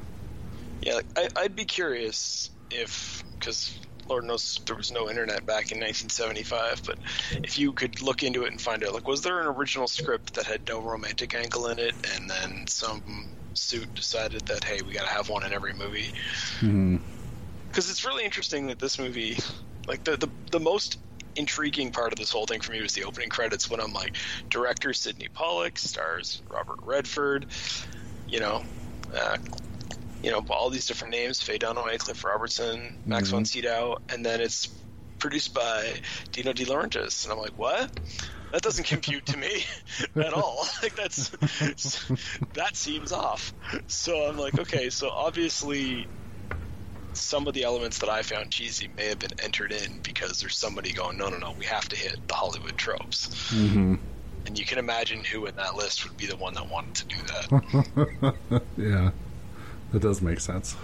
Yeah, I, I'd be curious if because Lord knows there was no internet back in 1975, but if you could look into it and find out, like, was there an original script that had no romantic angle in it, and then some suit decided that hey, we got to have one in every movie? hmm because it's really interesting that this movie, like the, the the most intriguing part of this whole thing for me was the opening credits when I'm like, director Sydney Pollack, stars Robert Redford, you know, uh, you know all these different names: Faye Dunaway, Cliff Robertson, Max von Sydow, and then it's produced by Dino De Laurentiis, and I'm like, what? That doesn't compute to me at all. Like that's that seems off. So I'm like, okay, so obviously some of the elements that I found cheesy may have been entered in because there's somebody going, no, no, no, we have to hit the Hollywood tropes. hmm And you can imagine who in that list would be the one that wanted to do that. yeah, that does make sense.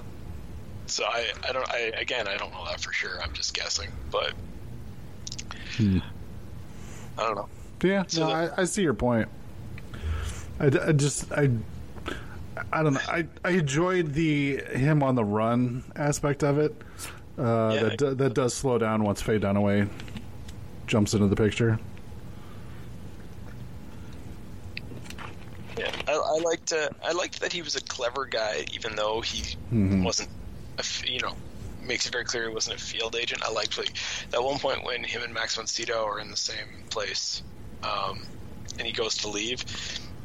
so I, I don't, I again, I don't know that for sure. I'm just guessing, but Hmm. I don't know. Yeah, So no, the- I, I see your point. I, I just I I don't know. I I enjoyed the him on the run aspect of it. Uh, Yeah. that that does slow down once Faye Dunaway jumps into the picture. Yeah, I, I liked, uh, I liked that he was a clever guy, even though he Mhm. wasn't, a you know, makes it very clear he wasn't a field agent. I liked like that one point when him and Max von Sydow are in the same place, um, and he goes to leave,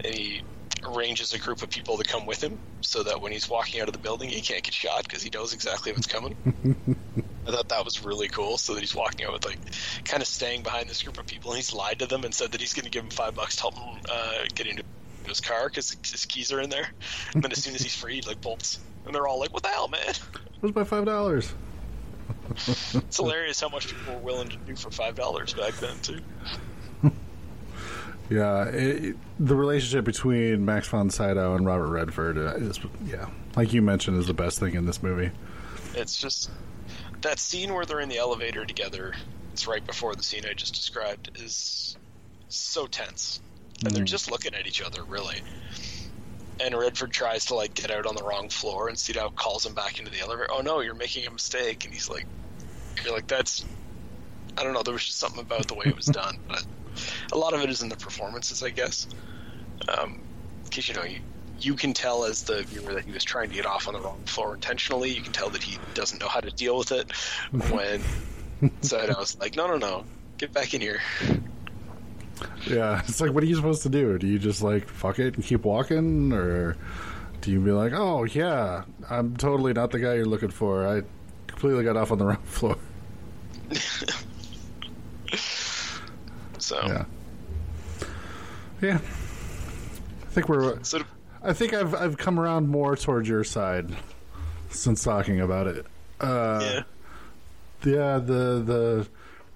and he arranges a group of people to come with him so that when he's walking out of the building, he can't get shot because he knows exactly what's coming. I thought that was really cool. So that he's walking out with like kind of staying behind this group of people, and he's lied to them and said that he's going to give him five bucks to help him uh, get into his car because his keys are in there. And then as soon as he's free, he like bolts, and they're all like, "What the hell, man?" Where's my five dollars? It's hilarious how much people were willing to do for five dollars back then too. Yeah, it, the relationship between Max von Sydow and Robert Redford uh, is, yeah, like you mentioned, is the best thing in this movie. It's just that scene where they're in the elevator together. It's right before the scene I just described is so tense, and they're just looking at each other really. And Redford tries to like get out on the wrong floor, and Sydow calls him back into the elevator. Oh no, you're making a mistake, and he's like, "You're like that's." I don't know. There was just something about the way it was done, but a lot of it is in the performances, I guess. Um, because you know you you can tell as the viewer that he was trying to get off on the wrong floor intentionally. You can tell that he doesn't know how to deal with it. When so I was like, no, no, no, get back in here. Yeah, it's like, what are you supposed to do? Do you just like fuck it and keep walking, or do you be like, oh yeah, I'm totally not the guy you're looking for. I completely got off on the wrong floor. So, Yeah, yeah. I think we're. so I think I've I've come around more towards your side since talking about it. Uh, yeah, yeah, the the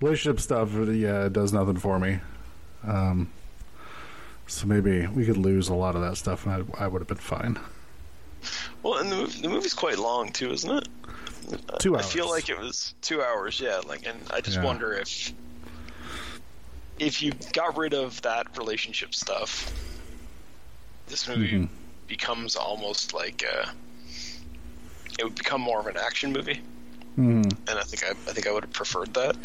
relationship stuff, yeah, it does nothing for me. Um, so maybe we could lose a lot of that stuff, and I, I would have been fine. well, and the, the movie's quite long too, isn't it? Two I feel like it was two hours. Yeah, like, and I just Yeah. wonder if if you got rid of that relationship stuff, this movie Mhm. becomes almost like uh it would become more of an action movie, hmm and I think I, I think I would have preferred that.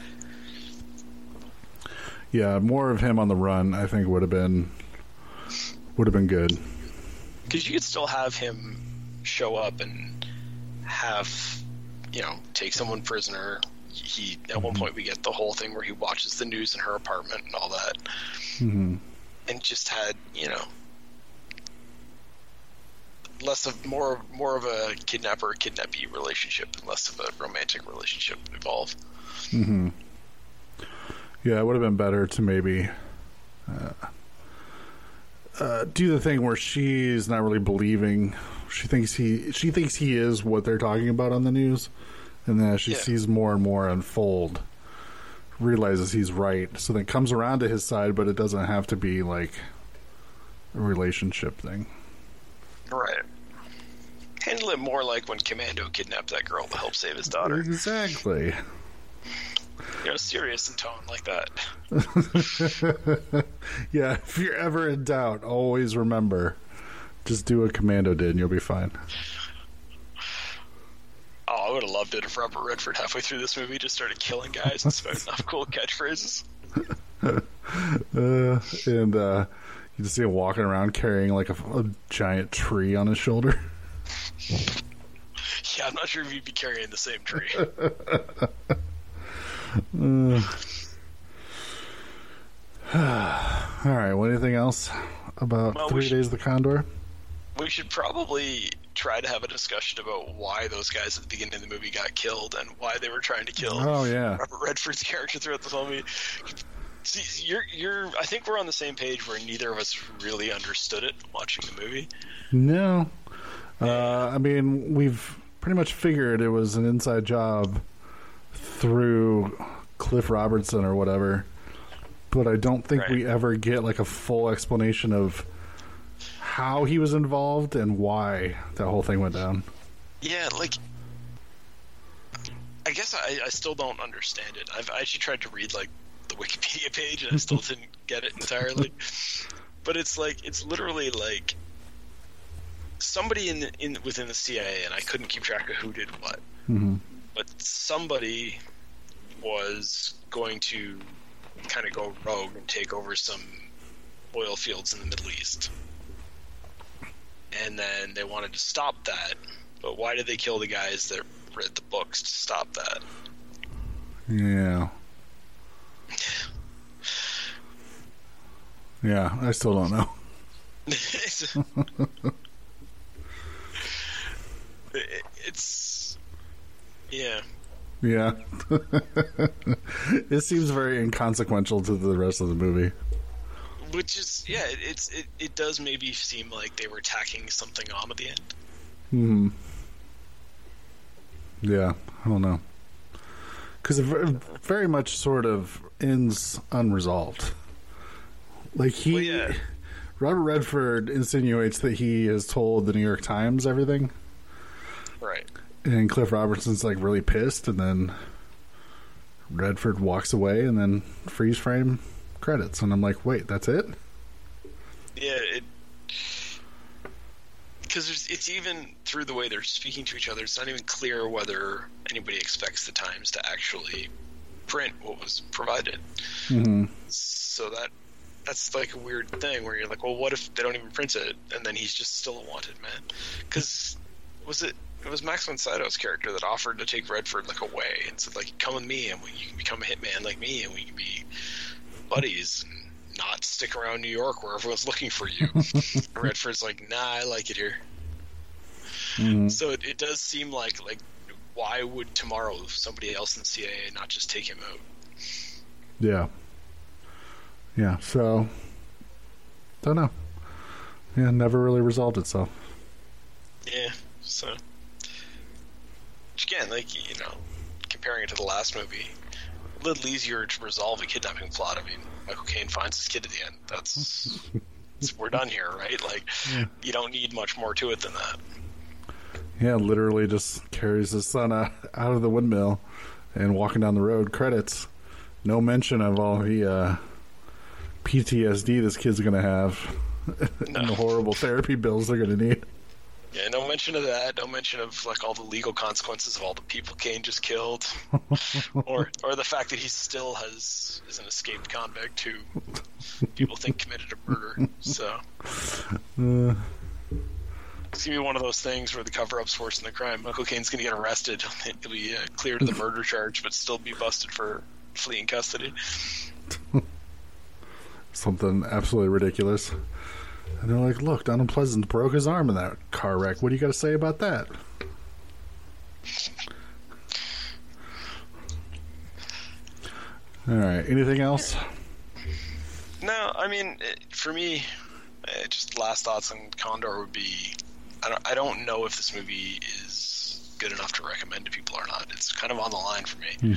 Yeah, more of him on the run, I think would have been would have been good. because you could still have him show up and have you know take someone prisoner he at one point we get the whole thing where he watches the news in her apartment and all that. Hmm and just had you know less of more more of a kidnapper kidnappee relationship and less of a romantic relationship involved hmm Yeah, it would have been better to maybe uh, uh, do the thing where she's not really believing. She thinks he she thinks he is what they're talking about on the news, and then as she Yeah. sees more and more unfold, realizes he's right. So then comes around to his side, but it doesn't have to be like a relationship thing. right handle it more like when commando kidnapped that girl to help save his daughter Exactly. you know serious in tone like that yeah, if you're ever in doubt, always remember just do what Commando did and you'll be fine. Oh, I would have loved it if Robert Redford halfway through this movie just started killing guys and spouting off cool catchphrases. Uh, and uh, you just see him walking around carrying like a, a giant tree on his shoulder. Yeah, I'm not sure if he'd be carrying the same tree. All right, well, anything else about Well, Three should- Days of the Condor? we should probably try to have a discussion about why those guys at the beginning of the movie got killed and why they were trying to kill Oh, yeah. Robert Redford's character throughout the movie. See, you're, you're. I think we're on the same page where neither of us really understood it watching the movie. No. Uh, I mean, we've pretty much figured it was an inside job through Cliff Robertson or whatever. But I don't think Right. we ever get like a full explanation of how he was involved and why that whole thing went down. Yeah, like. I guess I, I still don't understand it. I've I actually tried to read like the Wikipedia page and I still didn't get it entirely. But it's like it's literally like somebody in the, in within the CIA and I couldn't keep track of who did what. hmm But somebody was going to kind of go rogue and take over some oil fields in the Middle East. And then they wanted to stop that. But why did they kill the guys that read the books to stop that? Yeah. Yeah, I still don't know. it's, yeah. Yeah. it seems very inconsequential to the rest of the movie. Which is yeah, it, it's it, it does maybe seem like they were tacking something on at the end. Hmm. Yeah, I don't know. Because it very much sort of ends unresolved. Like he, Well, yeah. Robert Redford insinuates that he has told the New York Times everything, Right. and Cliff Robertson's like really pissed, and then Redford walks away, and then freeze frame credits, and I'm like, wait, that's it? Yeah, it because it's even through the way they're speaking to each other. It's not even clear whether anybody expects the Times to actually print what was provided. hmm So that that's like a weird thing where you're like, well, what if they don't even print it, and then he's just still a wanted man? Because was it? It was Max von Sydow's character that offered to take Redford like away and said like, come with me and we, you can become a hitman like me and we can be buddies and not stick around New York where everyone's looking for you. Redford's like, nah, I like it here. hmm So it, it does seem like like why would tomorrow somebody else in CIA not just take him out? Yeah. Yeah, so don't know. Yeah, never really resolved itself. Yeah, so which again, like you know, comparing it to the last movie, little easier to resolve a kidnapping plot. I mean, Michael Caine finds his kid at the end. That's, that's we're done here, right? Like you don't need much more to it than that. Yeah, literally just carries his son out, out of the windmill and walking down the road. Credits. No mention of all the uh, PTSD this kid's going to have and the horrible therapy bills they're going to need. Yeah, no mention of that. No mention of like all the legal consequences of all the people Caine just killed, or or the fact that he still has is an escaped convict who people think committed a murder. So Uh, it's gonna be one of those things where the cover-up's worse than the crime. Michael Caine's gonna get arrested. He'll be uh, cleared of the murder charge, but still be busted for fleeing custody. something absolutely ridiculous. And they're like, look, Donald Pleasence broke his arm in that car wreck. What do you got to say about that? All right. Anything else? No, I mean, it, for me, uh, just last thoughts on Condor would be, I don't, I don't know if this movie is good enough to recommend to people or not. It's kind of on the line for me.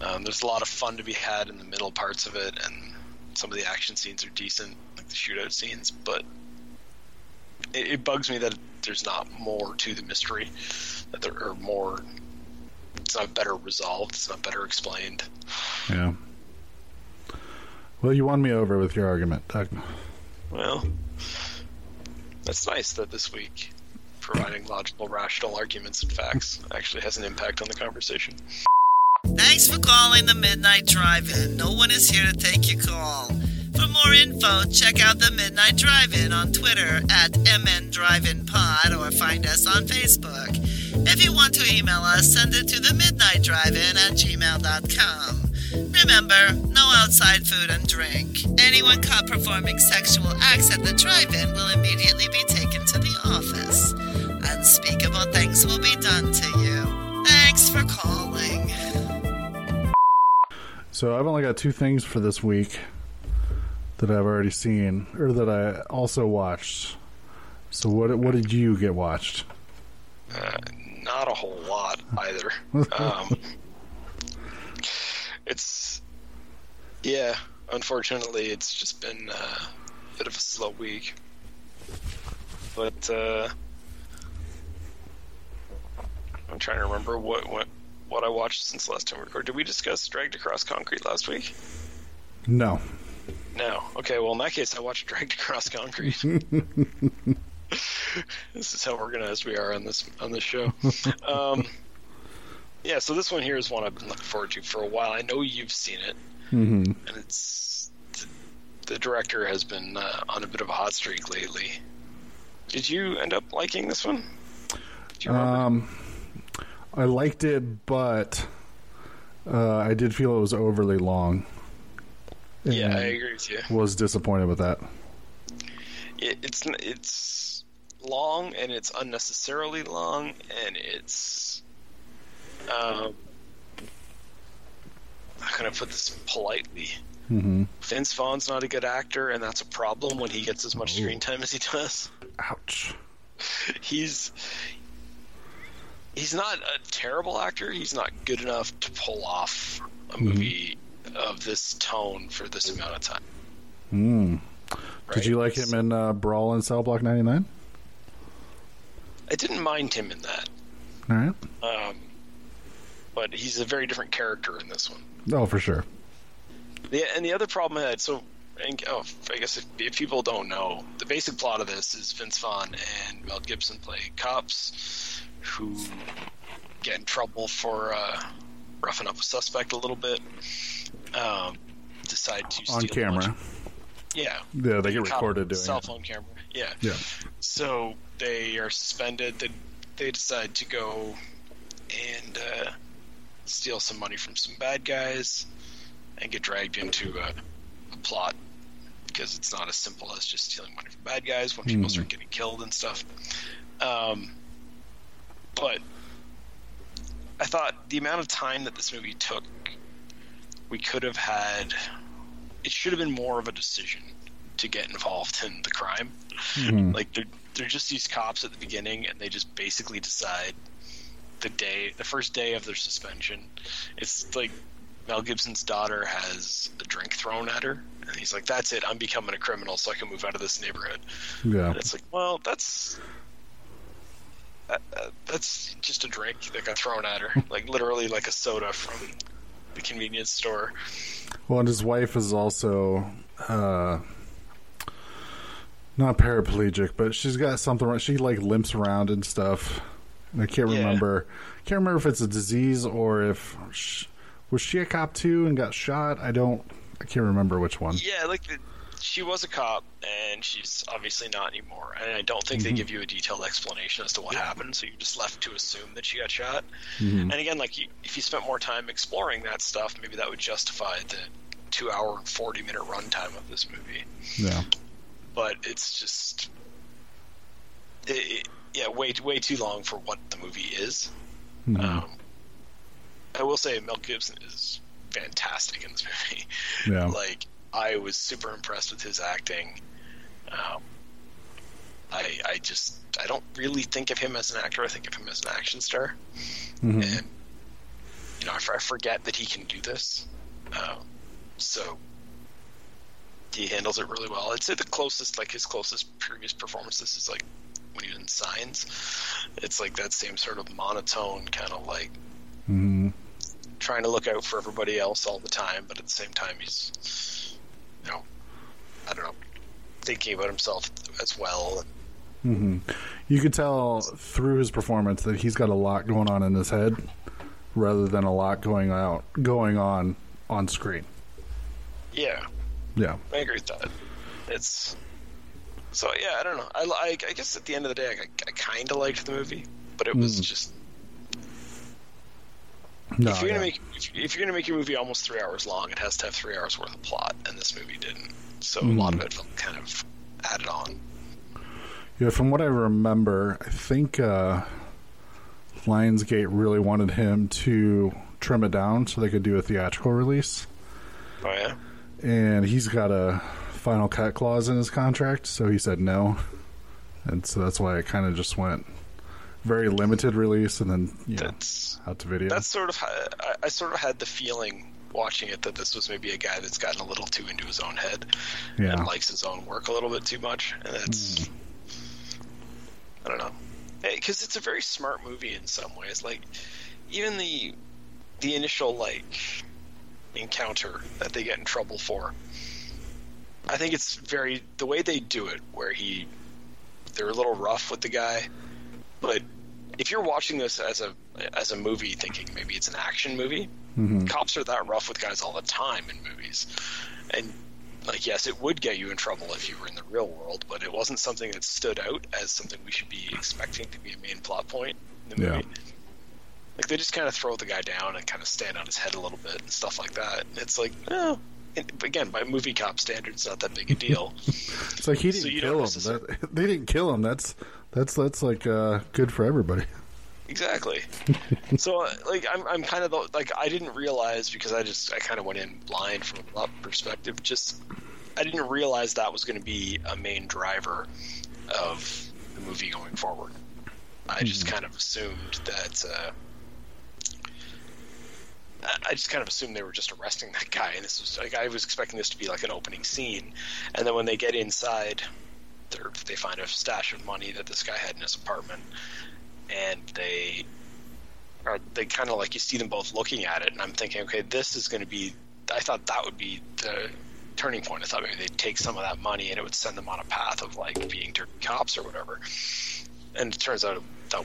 Um, there's a lot of fun to be had in the middle parts of it, and some of the action scenes are decent, like the shootout scenes. But it, it bugs me that there's not more to the mystery, that there are more. It's not better resolved. It's not better explained. Yeah. Well, you won me over with your argument, Doug. Well, that's nice that this week providing logical, rational arguments and facts actually has an impact on the conversation. Thanks for calling the Midnight Drive-In. No one is here to take your call. For more info, check out the Midnight Drive-In on Twitter at MN Drive-In Pod or find us on Facebook. If you want to email us, send it to the Midnight Drive-In at gmail.com. Remember, no outside food and drink. Anyone caught performing sexual acts at the drive-in will immediately be taken to the office. Unspeakable things will be done to you. Thanks for calling. So I've only got two things for this week that I've already seen, or that I also watched. So what what did you get watched? Uh, not a whole lot either. Um, it's yeah. Unfortunately, it's just been uh, a bit of a slow week. But uh, I'm trying to remember what what what I watched since last time we recorded. Did we discuss Dragged Across Concrete last week? No. No. Okay. Well, in that case, I watched Dragged Across Concrete. this is how organized we are on this on this show. Um, yeah. So this one here is one I've been looking forward to for a while. I know you've seen it, hmm and it's the, the director has been uh, on a bit of a hot streak lately. Did you end up liking this one? Do you? Um, I liked it, but uh, I did feel it was overly long. Yeah, I agree with you. was disappointed with that. it, it's it's long and it's unnecessarily long and it's um how can I put this politely? Mm-hmm. Vince Vaughn's not a good actor, and that's a problem when he gets as much screen time as he does. Ouch. He's he's not a terrible actor. He's not good enough to pull off a movie of this tone for this amount of time. Mm. Did you like him in uh, Brawl in Cell Block 99? I didn't mind him in that, All right. um, but he's a very different character in this one. Oh, for sure. The, and the other problem I had, so and, oh, I guess if, if people don't know, the basic plot of this is Vince Vaughn and Mel Gibson play cops who get in trouble for uh, roughing up a suspect a little bit. Um, decide to On camera. yeah, Yeah, they get recorded doing cell it. phone camera. Yeah. Yeah. So they are suspended. They, they decide to go and uh, steal some money from some bad guys and get dragged into a, a plot because it's not as simple as just stealing money from bad guys when people Mhm. start getting killed and stuff. Um, but I thought the amount of time that this movie took, we could have had. It should have been more of a decision to get involved in the crime. Mhm. Like they're they're just these cops at the beginning, and they just basically decide the day, the first day of their suspension. It's like Mel Gibson's daughter has a drink thrown at her, and he's like, "That's it. I'm becoming a criminal, so I can move out of this neighborhood." Yeah. And it's like, well, that's uh, uh, that's just a drink that got thrown at her, like literally like a soda from the convenience store. Well, and his wife is also uh, not paraplegic, but she's got something. wrong. She like limps around and stuff. And I can't Yeah. remember. Can't remember if it's a disease or if sh was she a cop too and got shot. I don't. I can't remember which one. Yeah, like the, she was a cop, and she's obviously not anymore. And I don't think they give you a detailed explanation as to what happened, so you're just left to assume that she got shot. And again, like you, if you spent more time exploring that stuff, maybe that would justify the two-hour and forty-minute runtime of this movie. Yeah. But it's just, it, it- yeah, way way too long for what the movie is. Mhm. Um, I will say Mel Gibson is fantastic in this movie. Yeah. Like I was super impressed with his acting. Um, I I just I don't really think of him as an actor. I think of him as an action star, Mhm. and you know I, I forget that he can do this. Um, so he handles it really well. I'd say the closest, like his closest previous performances, is like when he was in Signs. It's like that same sort of monotone, kind of like Mm-hmm. trying to look out for everybody else all the time, but at the same time, he's, you know, I don't know, thinking about himself as well. hmm You could tell through his performance that he's got a lot going on in his head, rather than a lot going out going on on screen. Yeah, Yeah. I agree with that. It's so yeah, I don't know. I, I, I guess at the end of the day, I, I kind of liked the movie, but it was Mm. just No, if you're yeah. gonna make if, if you're gonna make your movie almost three hours long, it has to have three hours worth of plot, and this movie didn't. So a lot of Mm. it felt kind of added on. Yeah, from what I remember, I think uh, Lionsgate really wanted him to trim it down so they could do a theatrical release. Oh yeah, And he's got a final cut clause in his contract, so he said no. And so that's why it kind of just went very limited release and then, you know, that's out to video. that's sort of how, I, I sort of had the feeling watching it that this was maybe a guy that's gotten a little too into his own head yeah. and likes his own work a little bit too much, and it's hmm. I don't know, because it's a very smart movie in some ways. Like even the the initial like encounter that they get in trouble for, I think it's very the way they do it, where he they're a little rough with the guy, but if you're watching this as a as a movie, thinking maybe it's an action movie, Mhm. cops are that rough with guys all the time in movies, and like yes, it would get you in trouble if you were in the real world, but it wasn't something that stood out as something we should be expecting to be a main plot point in the Yeah. movie. Like they just kind of throw the guy down and kind of stand on his head a little bit and stuff like that. And it's like, oh, again, by movie cop standards, not that big a deal. It's like he didn't you kill him. That, they didn't kill him. That's that's that's like uh, good for everybody. Exactly. so, uh, like, I'm, I'm kind of the, like, I didn't realize because I just, I kind of went in blind from a plot perspective. Just, I didn't realize that was going to be a main driver of the movie going forward. I just kind of assumed that. Uh, I- just kind of assumed they were just arresting that guy, and this was like I was expecting this to be like an opening scene, and then when they get inside, they find a stash of money that this guy had in his apartment, and they are they kind of like you see them both looking at it, and I'm thinking, okay, this is going to be. I thought that would be the turning point. I thought maybe they'd take some of that money and it would send them on a path of like being tur- cops or whatever. And it turns out that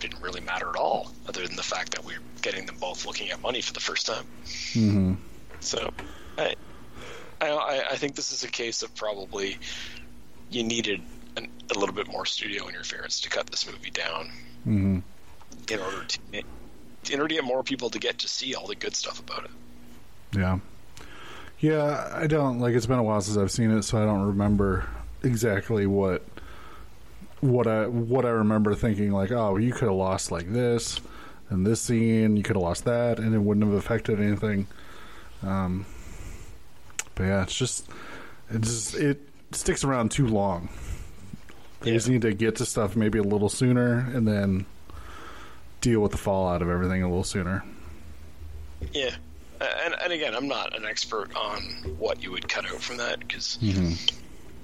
didn't really matter at all, other than the fact that we're getting them both looking at money for the first time. Mm-hmm. So, I, I, I think this is a case of probably you needed an, a little bit more studio interference to cut this movie down Mm-hmm. in order to in order to get more people to get to see all the good stuff about it. Yeah. Yeah, I don't like it's been a while since I've seen it, so I don't remember exactly what what I what I remember thinking like, oh, you could have lost like this and this scene, you could have lost that and it wouldn't have affected anything. Um but yeah, it's just it just it sticks around too long. They just need to get to stuff maybe a little sooner and then deal with the fallout of everything a little sooner. Yeah, uh, and and again, I'm not an expert on what you would cut out from that because mm-hmm.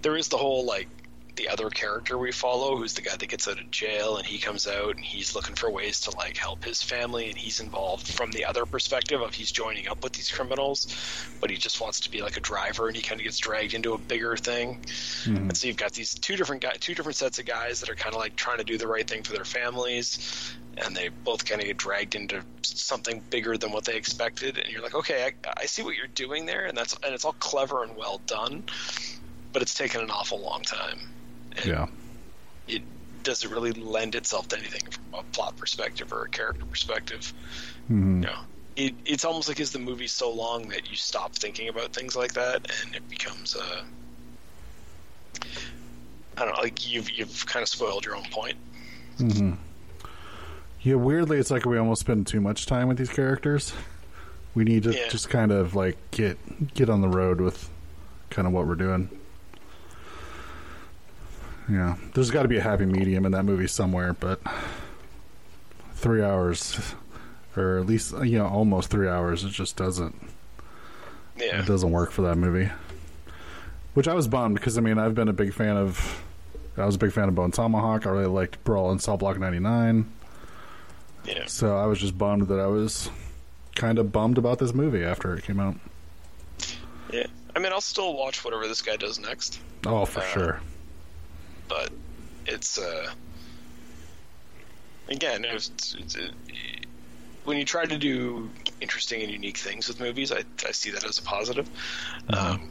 there is the whole like the other character we follow, who's the guy that gets out of jail, and he comes out and he's looking for ways to like help his family, and he's involved from the other perspective of he's joining up with these criminals, but he just wants to be like a driver, and he kind of gets dragged into a bigger thing. Mm-hmm. And so you've got these two different guy, two different sets of guys that are kind of like trying to do the right thing for their families, and they both kind of get dragged into something bigger than what they expected. And you're like, okay, I, I see what you're doing there, and that's and it's all clever and well done, but it's taken an awful long time. Yeah. it doesn't really lend itself to anything from a plot perspective or a character perspective. Mhm. You know, it, it's almost like is the movie so long that you stop thinking about things like that, and it becomes a. I don't know, like you've you've kind of spoiled your own point. hmm Yeah, weirdly, it's like we almost spend too much time with these characters. We need to Yeah. just kind of like get get on the road with kind of what we're doing. Yeah, there's got to be a happy medium in that movie somewhere, but three hours, or at least you know almost three hours, it just doesn't Yeah, it doesn't work for that movie. Which I was bummed because I mean I've been a big fan of I was a big fan of Bone Tomahawk. I really liked Brawl in Cell Block ninety nine. yeah. So I was just bummed that I was kind of bummed about this movie after it came out. Yeah, I mean, I'll still watch whatever this guy does next, Oh, for Uh, sure. But it's uh, again, it's, it's, it, when you try to do interesting and unique things with movies, I, I see that as a positive. Um,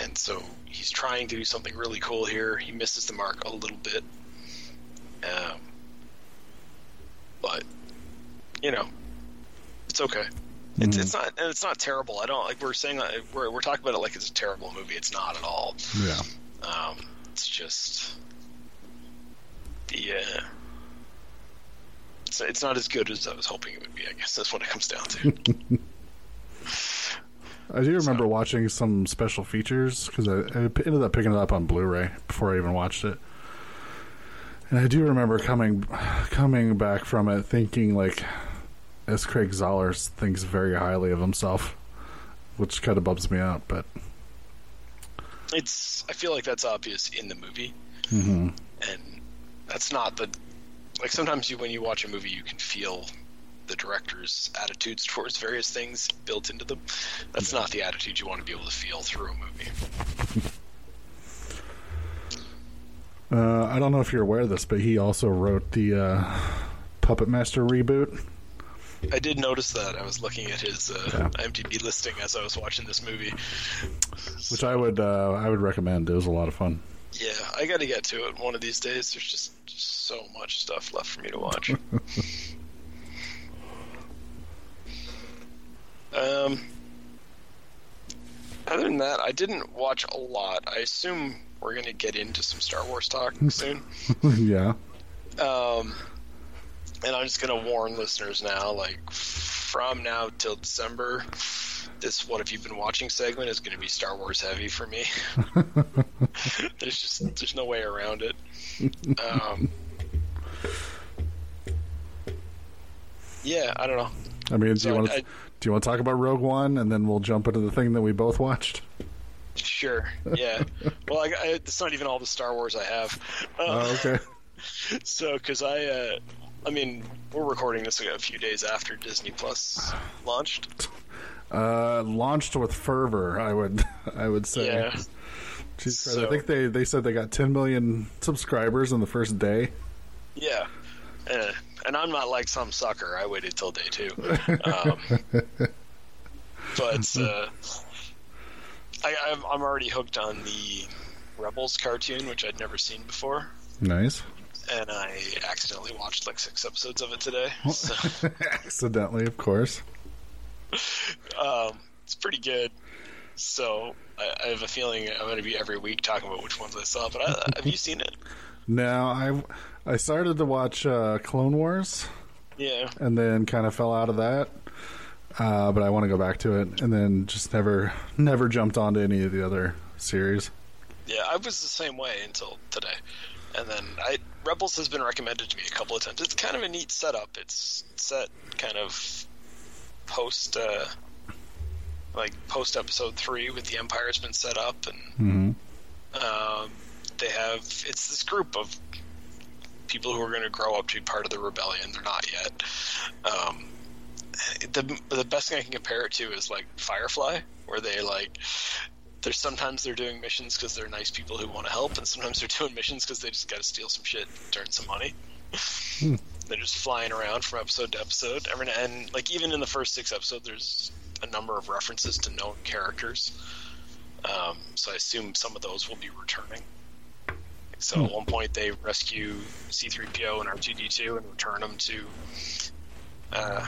and so he's trying to do something really cool here. He misses the mark a little bit, um, but you know, it's okay. It's, it's not and it's not terrible. I don't like we're saying we're we're talking about it like it's a terrible movie. It's not at all. Yeah. Um, it's just the uh, it's, it's not as good as I was hoping it would be. I guess that's what it comes down to. I do remember So- watching some special features because I ended up picking it up on Blu-ray before I even watched it, and I do remember coming coming back from it thinking like, as Craig Zahlers thinks very highly of himself, which kind of bumps me out. But it's I feel like that's obvious in the movie, hmm and that's not the like sometimes you when you watch a movie you can feel the director's attitudes towards various things built into them. That's not the attitude you want to be able to feel through a movie. uh, I don't know if you're aware of this, but he also wrote the uh, Puppet Master reboot. I did notice that. I was looking at his uh, Yeah. IMDb listing as I was watching this movie. which I would uh, I would recommend. It was a lot of fun. Yeah, I got to get to it one of these days. There's just, just so much stuff left for me to watch. um, Other than that, I didn't watch a lot. I assume we're going to get into some Star Wars talk soon. yeah. Um, and I'm just going to warn listeners now, like from now till December, this "What have you been watching?" segment is going to be Star Wars heavy for me. there's just there's no way around it. Um, yeah, I don't know. I mean, do So you want to do you want to talk about Rogue One, and then we'll jump into the thing that we both watched? Sure. Yeah. well, I, I, it's not even all the Star Wars I have. Uh, Oh, okay. So, because I, uh, I mean, we're recording this a few days after Disney Plus launched. Uh, launched with fervor, I would I would say. Yeah. Jesus Christ, I think they, they said they got 10 million subscribers on the first day. Yeah. Uh, and I'm not like some sucker. I waited till day two. Um, but uh, I, I'm already hooked on the Rebels cartoon, which I'd never seen before. Nice. And I accidentally watched like six episodes of it today. So, Accidentally, of course. um, it's pretty good. So I, I have a feeling I'm going to be every week talking about which ones I saw. But I, have you seen it? No, I I started to watch uh, Clone Wars Yeah. and then kind of fell out of that. Uh, but I want to go back to it, and then just never never jumped onto any of the other series. Yeah, I was the same way until today. And then I Rebels has been recommended to me a couple of times. It's kind of a neat setup. It's set kind of post uh like post episode 3 with the empire's been set up and hmm um they have it's this group of people who are going to grow up to be part of the rebellion. They're not yet. Um the the best thing I can compare it to is like Firefly, where they like there's sometimes they're doing missions because they're nice people who want to help, and sometimes they're doing missions because they just got to steal some shit, and earn some money. They're just flying around from episode to episode. Every and like even in the first six episodes, there's a number of references to known characters. Um, so I assume some of those will be returning. So at one point they rescue C-3PO and R2D2 and return them to uh,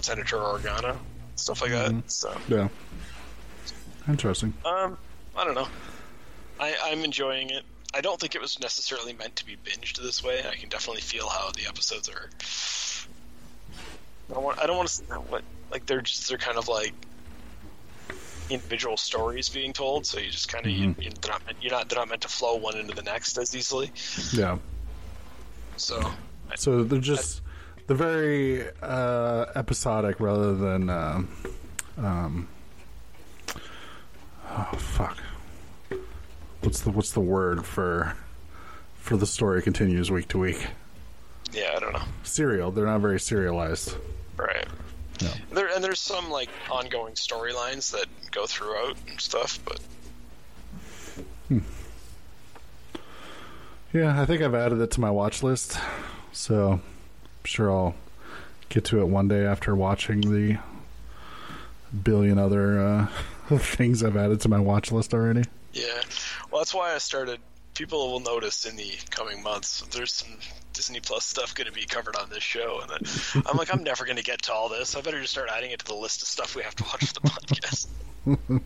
Senator Organa, stuff like that. So Yeah. Interesting. um, I don't know. I, I'm enjoying it. I don't think it was necessarily meant to be binged this way. I can definitely feel how the episodes are. I don't want. I don't want to. What like they're just they're kind of like individual stories being told. So you just kind of you, you, they're not meant, you're not they're not meant to flow one into the next as easily. Yeah. So I- So they're just they're very uh, episodic rather than um, um, oh fuck. What's the what's the word for for the story continues week to week? yeah, I don't know. Serial. They're not very serialized. Right. Yeah. There and there's some like ongoing storylines that go throughout and stuff, but Yeah, I think I've added it to my watch list, so I'm sure I'll get to it one day after watching the billion other uh, things I've added to my watch list already. Yeah, well, that's why I started. People will notice in the coming months there's some Disney Plus stuff going to be covered on this show, and then I'm like, I'm never going to get to all this. I better just start adding it to the list of stuff we have to watch for the podcast.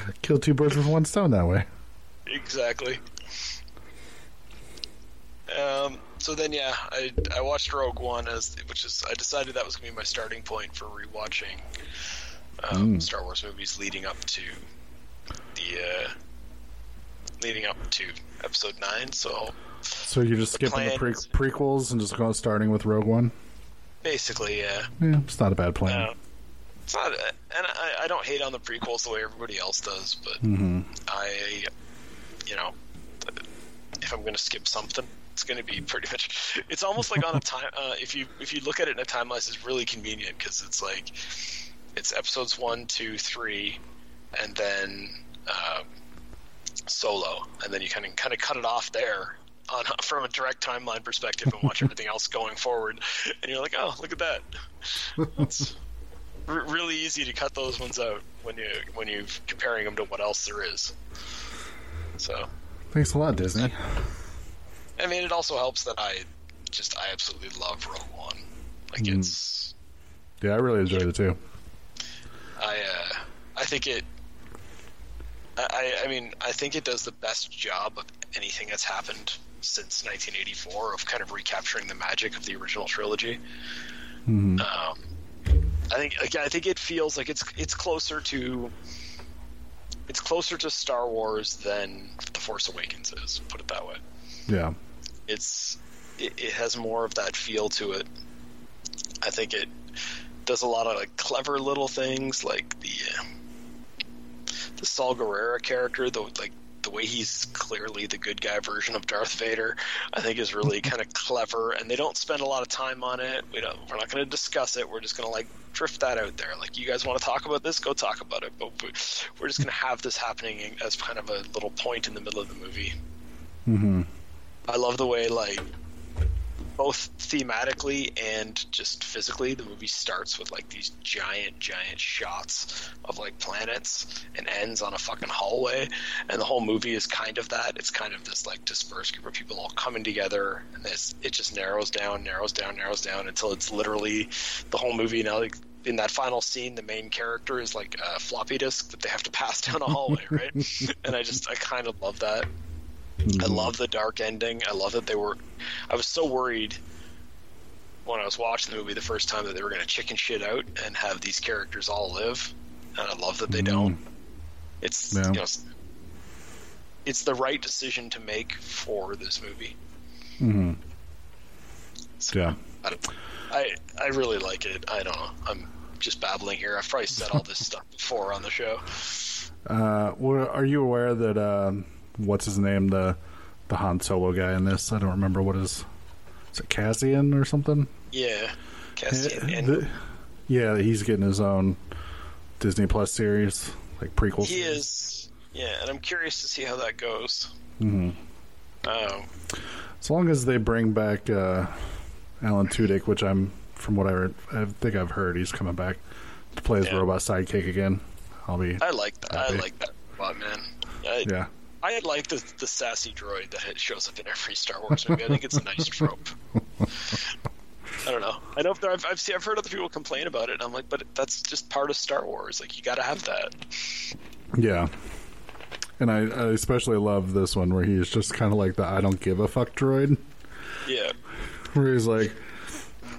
Kill two birds with one stone that way. exactly. Um. So then, yeah, I I watched Rogue One as which is I decided that was going to be my starting point for rewatching um, Star Wars movies leading up to the uh, leading up to Episode Nine. So So you're just skipping the plan pre- prequels and just going starting with Rogue One. basically, yeah. Yeah, it's not a bad plan. Uh, it's not, and I, I don't hate on the prequels the way everybody else does, but mm-hmm. I, you know, if I'm going to skip something, it's going to be pretty much. It's almost like on a time. Uh, if you if you look at it in a timeline, it's really convenient because it's like it's episodes one, two, three, and then um, Solo, and then you kind of kind of cut it off there. On, from a direct timeline perspective, and watch everything else going forward, and you're like, "Oh, look at that!" It's r- really easy to cut those ones out when you when you're comparing them to what else there is. So, Thanks a lot, Disney. I mean, it also helps that I just I absolutely love Rogue One. Like it's Yeah, I really enjoyed it too. I uh I think it. I, I mean, I think it does the best job of anything that's happened since 1984 of kind of recapturing the magic of the original trilogy. Um, I think again, I think it feels like it's it's closer to it's closer to Star Wars than The Force Awakens is. Put it that way. Yeah. It's it, it has more of that feel to it. I think it does a lot of like clever little things, like the uh, the Saw Gerrera character, the like the way he's clearly the good guy version of Darth Vader, I think is really kind of clever. And they don't spend a lot of time on it. We don't. We're not going to discuss it. We're just going to like drift that out there. Like you guys want to talk about this, go talk about it. But we- we're just going to have this happening as kind of a little point in the middle of the movie. Mm-hmm. I love the way like both thematically and just physically the movie starts with like these giant giant shots of like planets and ends on a fucking hallway. And the whole movie is kind of that. It's kind of this like dispersed group of people all coming together. And this it just narrows down narrows down narrows down until it's literally the whole movie. Now like in that final scene the main character is like a floppy disk that they have to pass down a hallway right? And i just i kind of love that I love the dark ending. I love that they were. I was so worried when I was watching the movie the first time that they were going to chicken shit out and have these characters all live, and I love that they don't. It's Yeah. you know, it's- it's the right decision to make for this movie. Mm-hmm. So, Yeah. I, I I really like it. I don't know. I'm just babbling here. I've probably said all this stuff before on the show. Uh, well, are you aware that um, what's his name the the Han Solo guy in this? I don't remember what his is it Cassian or something. Yeah, Cassian Yeah, the- yeah, he's getting his own Disney Plus series, like prequel. he series. is. Yeah, and I'm curious to see how that goes. Mhm. Um, As long as they bring back uh, Alan Tudyk, which I'm from what I, re- I think I've heard, he's coming back to play his Yeah. robot sidekick again. I'll be I like that. I like that robot man. I, yeah. I like the the sassy droid that shows up in every Star Wars movie. I think it's a nice trope. I don't know. I know if I've I've, seen, I've heard other people complain about it, and I'm like, but that's just part of Star Wars. Like you got to have that. Yeah. And I, I especially love this one where he's just kind of like the I don't give a fuck droid. Yeah, Where he's like,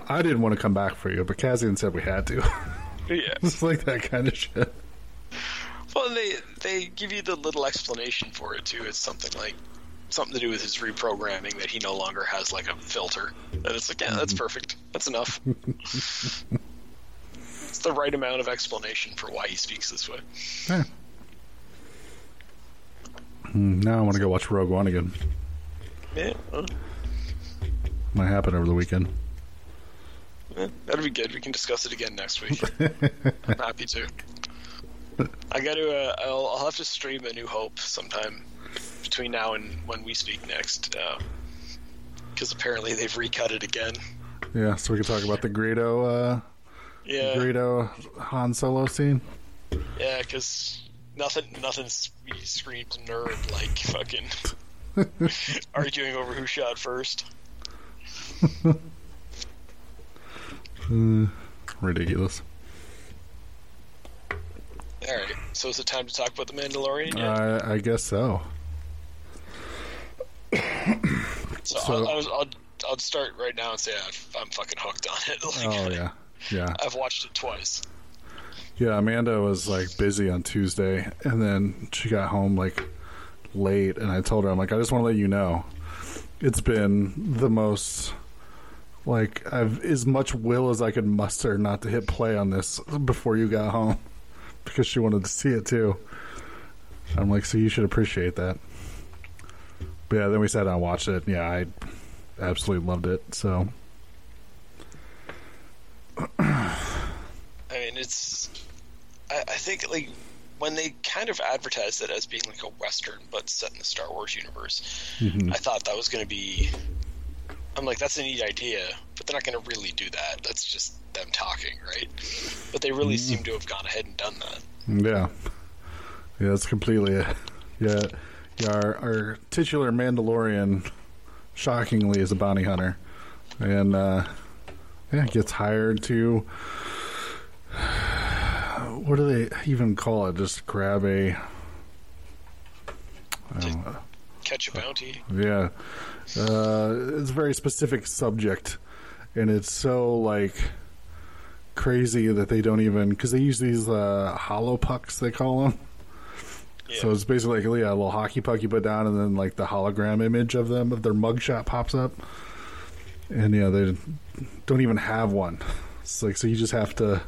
I didn't want to come back for you, but Cassian said we had to. yeah. it's like that kind of shit. They give you the little explanation for it too. It's something like something to do with his reprogramming that he no longer has like a filter. And it's like, yeah, that's perfect. That's enough. it's the right amount of explanation for why he speaks this way. Yeah. Mm, Now I want to go watch Rogue One again. Yeah, well, Might happen over the weekend. yeah, that'll be good. We can discuss it again next week. I'm happy to. I got to. Uh, I'll, I'll have to stream A New Hope sometime between now and when we speak next, because apparently they've recut it again. Yeah, so we can talk about the Greedo, uh, Yeah, Greedo Han Solo scene. yeah, because nothing, nothing screams nerd like fucking arguing over who shot first. Uh, ridiculous. All right, so is it time to talk about the Mandalorian? yet? I, I guess so. so so- I'll, I'll, I'll, I'll start right now and say I've, I'm fucking hooked on it. Like, Oh yeah, yeah, I've watched it twice. yeah. Amanda was like busy on Tuesday, and then she got home like late, and I told her, I'm like, I just want to let you know, it's been the most like I've as much will as I could muster not to hit play on this before you got home because she wanted to see it too. I'm like, so you should appreciate that. But yeah, then we sat down and watched it. Yeah, I absolutely loved it. So I mean, it's. I, I think like when they kind of advertised it as being like a western but set in the Star Wars universe, mm-hmm. I thought that was going to be. I'm like, that's a neat idea, but they're not going to really do that. That's just them talking, right? But they really seem to have gone ahead and done that. Yeah, yeah, that's completely it. Yeah, yeah. Our, our titular Mandalorian, shockingly, is a bounty hunter, and uh, yeah, gets hired to what do they even call it? Just grab a. I don't know. Catch a bounty. Yeah, uh, it's a very specific subject, and it's so like crazy that they don't even because they use these uh, holo pucks they call them. Yeah. So it's basically like yeah, a little hockey puck you put down, and then like the hologram image of them of their mugshot pops up, and yeah, they don't even have one. It's like so you just have to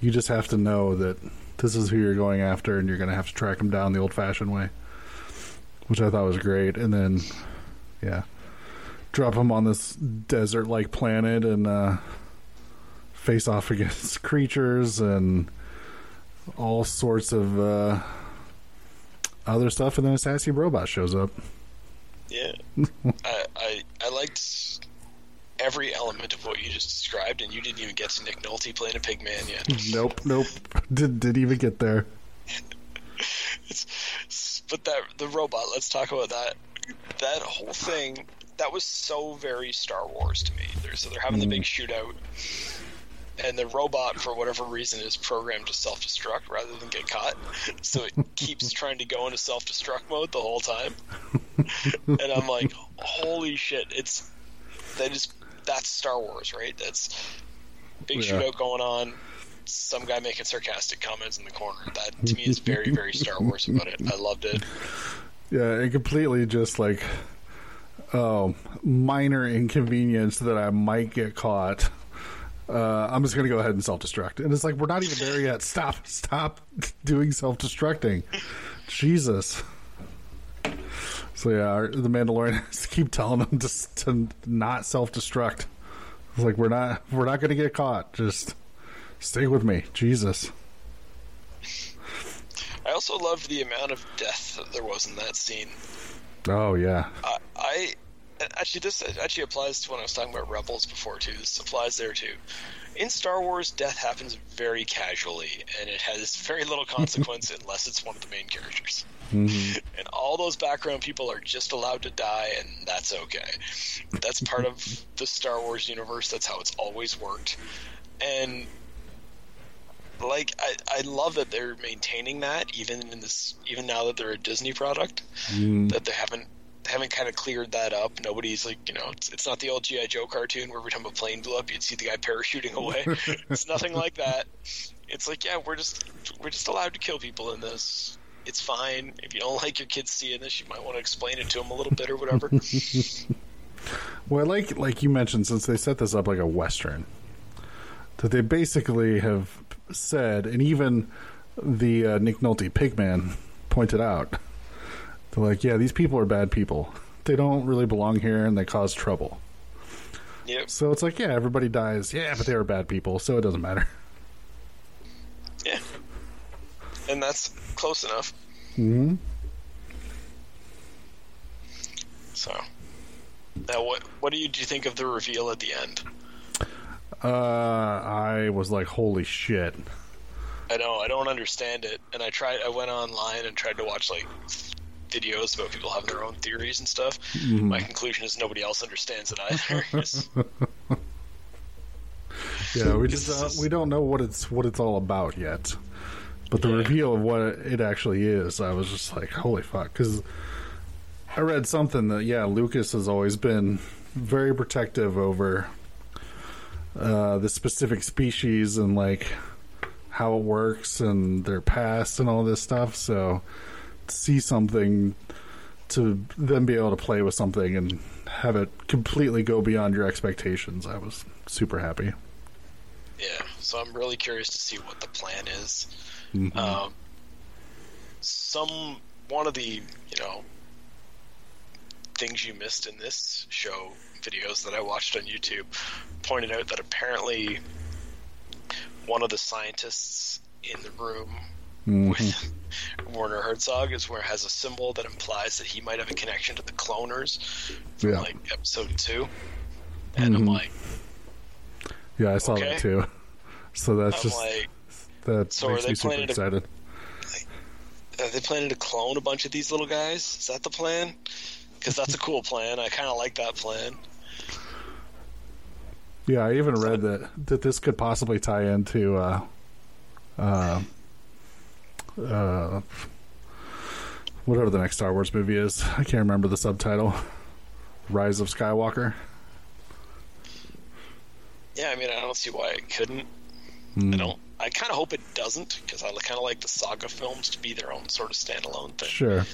you just have to know that this is who you're going after, and you're going to have to track them down the old-fashioned way, which I thought was great. And then yeah, drop them on this desert-like planet and uh, face off against creatures and all sorts of uh, other stuff, and then a sassy robot shows up. Yeah, I, I I liked every element of what you just described, and you didn't even get to Nick Nolte playing a pig man yet. nope, nope, did didn't even get there. It's, but that the robot. Let's talk about that. That whole thing. That was so very Star Wars to me. They're, so they're having the big shootout, and the robot, for whatever reason, is programmed to self-destruct rather than get caught. So it keeps trying to go into self-destruct mode the whole time. and I'm like, holy shit! It's that is that's Star Wars, right? That's big Yeah. shootout going on. Some guy making sarcastic comments in the corner. That to me is very, very Star Wars about it. I loved it. Yeah, it completely just like oh, minor inconvenience that I might get caught. Uh, I'm just gonna go ahead and self-destruct, and it's like we're not even there yet. Stop, stop doing self-destructing, Jesus. So yeah, our, the Mandalorian has to keep telling them to, to not self-destruct. It's like we're not we're not gonna get caught. Just stay with me, Jesus. I also loved the amount of death that there was in that scene. Oh yeah, I, I actually this actually applies to when I was talking about Rebels before too. This applies there too. In Star Wars, death happens very casually, and it has very little consequence unless it's one of the main characters. Mm-hmm. And all those background people are just allowed to die, and that's okay. That's part of the Star Wars universe. That's how it's always worked. And like I, I love that they're maintaining that even in this even now that they're a Disney product mm-hmm. that they haven't haven't kind of cleared that up. Nobody's like you know it's, it's not the old GI Joe cartoon where every time a plane blew up you'd see the guy parachuting away. it's nothing like that. It's like yeah we're just we're just allowed to kill people in this. It's fine if you don't like your kids seeing this. You might want to explain it to them a little bit or whatever. Well, I like like you mentioned, since they set this up like a western, that they basically have said, and even the uh, Nick Nolte Pigman pointed out, they're like, yeah, these people are bad people. They don't really belong here, and they cause trouble. yep. So it's like, yeah, everybody dies. Yeah, but they were bad people, so it doesn't matter. Yeah. And that's close enough. hmm So. Now, what what do you do you think of the reveal at the end? Uh, I was like, holy shit. I know I don't understand it, and I tried. I went online and tried to watch like videos about people having their own theories and stuff. My conclusion is nobody else understands it either. Yeah, we just uh, we don't know what it's what it's all about yet. But the Yeah. reveal of what it actually is, I was just like, holy fuck! Because I read something that yeah, Lucas has always been very protective over uh, the specific species and like how it works and their past and all this stuff. So see something to then be able to play with something and have it completely go beyond your expectations, I was super happy. yeah, so I'm really curious to see what the plan is. Mhm. Um, some one of the you know things you missed in this show videos that I watched on YouTube pointed out that apparently one of the scientists in the room Mhm. with Werner Herzog is where it has a symbol that implies that he might have a connection to the cloners from Yeah. like episode two. And I'm Mhm. like, Yeah, I saw Okay. that too. So that's I'm just like, that So makes me super planning to- excited. are they planning to clone a bunch of these little guys? Is that the plan? Because that's a cool plan. I kind of like that plan. Yeah, I even read that that this could possibly tie into uh, uh, uh, whatever the next Star Wars movie is. I can't remember the subtitle. Rise of Skywalker. Yeah, I mean, I don't see why it couldn't. Hmm. I don't. I kind of hope it doesn't because I kind of like the saga films to be their own sort of standalone thing. Sure.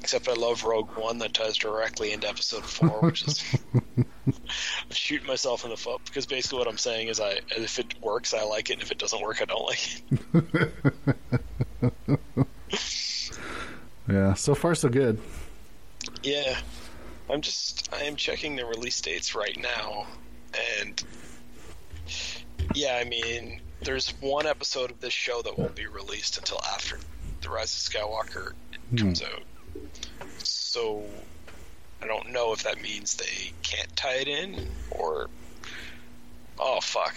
Except I love Rogue One that ties directly into Episode Four, which is shooting myself in the foot because basically what I'm saying is I if it works I like it, and if it doesn't work I don't like it. Yeah. So far, so good. Yeah, I'm just I am checking the release dates right now, and yeah, I mean, there's one episode of this show that won't be released until after the Rise of Skywalker hmm. comes out. So I don't know if that means they can't tie it in or oh fuck.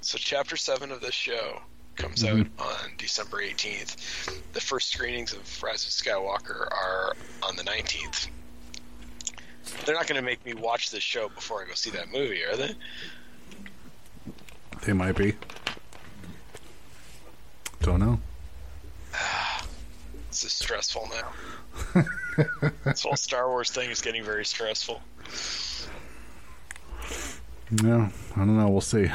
So chapter seven of this show comes mm-hmm. out on December 18th. The first screenings of Rise of Skywalker are on the 19th. They're not going to make me watch this show before I go see that movie, are they? They might be. Don't know. This is stressful now. this whole Star Wars thing is getting very stressful. Yeah, I don't know. We'll see.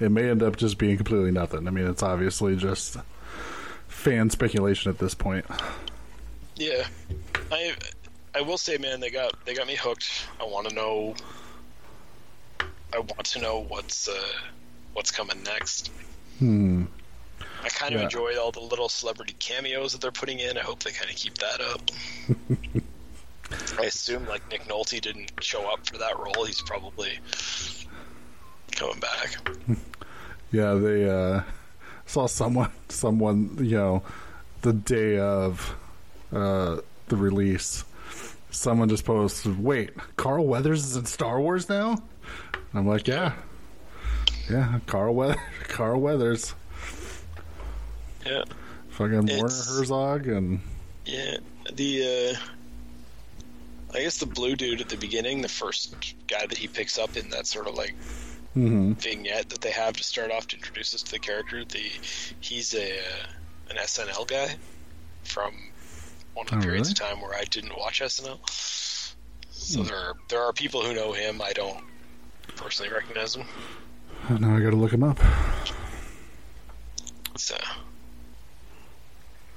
It may end up just being completely nothing. I mean, it's obviously just fan speculation at this point. Yeah, I I will say, man, they got they got me hooked. I want to know. I want to know what's uh, what's coming next. Hmm. I kind of Yeah. enjoy all the little celebrity cameos that they're putting in. I hope they kind of keep that up. I assume like Nick Nolte didn't show up for that role. He's probably coming back. Yeah, they uh, saw someone, someone, you know, the day of uh, the release. Someone just posted, "Wait, Carl Weathers is in Star Wars now?" I'm like, "Yeah, yeah, Carl Weathers, Carl Weathers, Yeah, fucking Werner Herzog, and yeah. The uh, I guess the blue dude at the beginning, the first guy that he picks up in that sort of like hmm vignette that they have to start off to introduce us to the character. The he's a uh, an SNL guy from one of the Oh, periods really? of time where I didn't watch SNL. So Hmm. there are, there are people who know him. I don't personally recognize him. now I got to look him up." So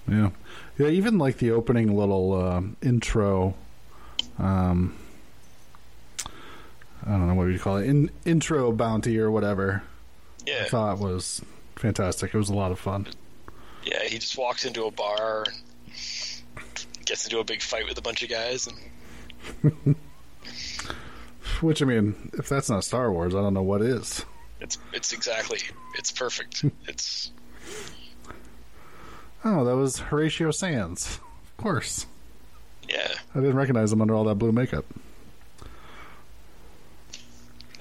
Yeah, yeah. Even like the opening little um intro. Um, I don't know what you call it. In, intro bounty or whatever. yeah, I thought was fantastic. It was a lot of fun. yeah. He just walks into a bar and gets into a big fight with a bunch of guys. And Which I mean, if that's not Star Wars, I don't know what is. it's it's exactly it's perfect. It's Oh, that was Horatio Sanz. Of course, yeah. I didn't recognize him under all that blue makeup.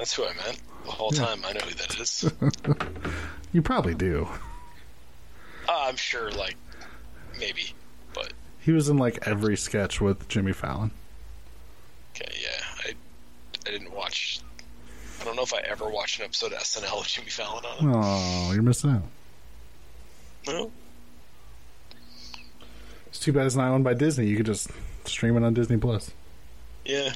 That's who I meant the whole Yeah. time. I know who that is. You probably do. Uh, I'm sure, like maybe, but He was in like every sketch with Jimmy Fallon. Okay, yeah, I I didn't watch. I don't know if I ever watched an episode of SNL with Jimmy Fallon on it. Oh, you're missing out. No, It's too bad it's not owned by Disney. You could just stream it on Disney Plus. yeah.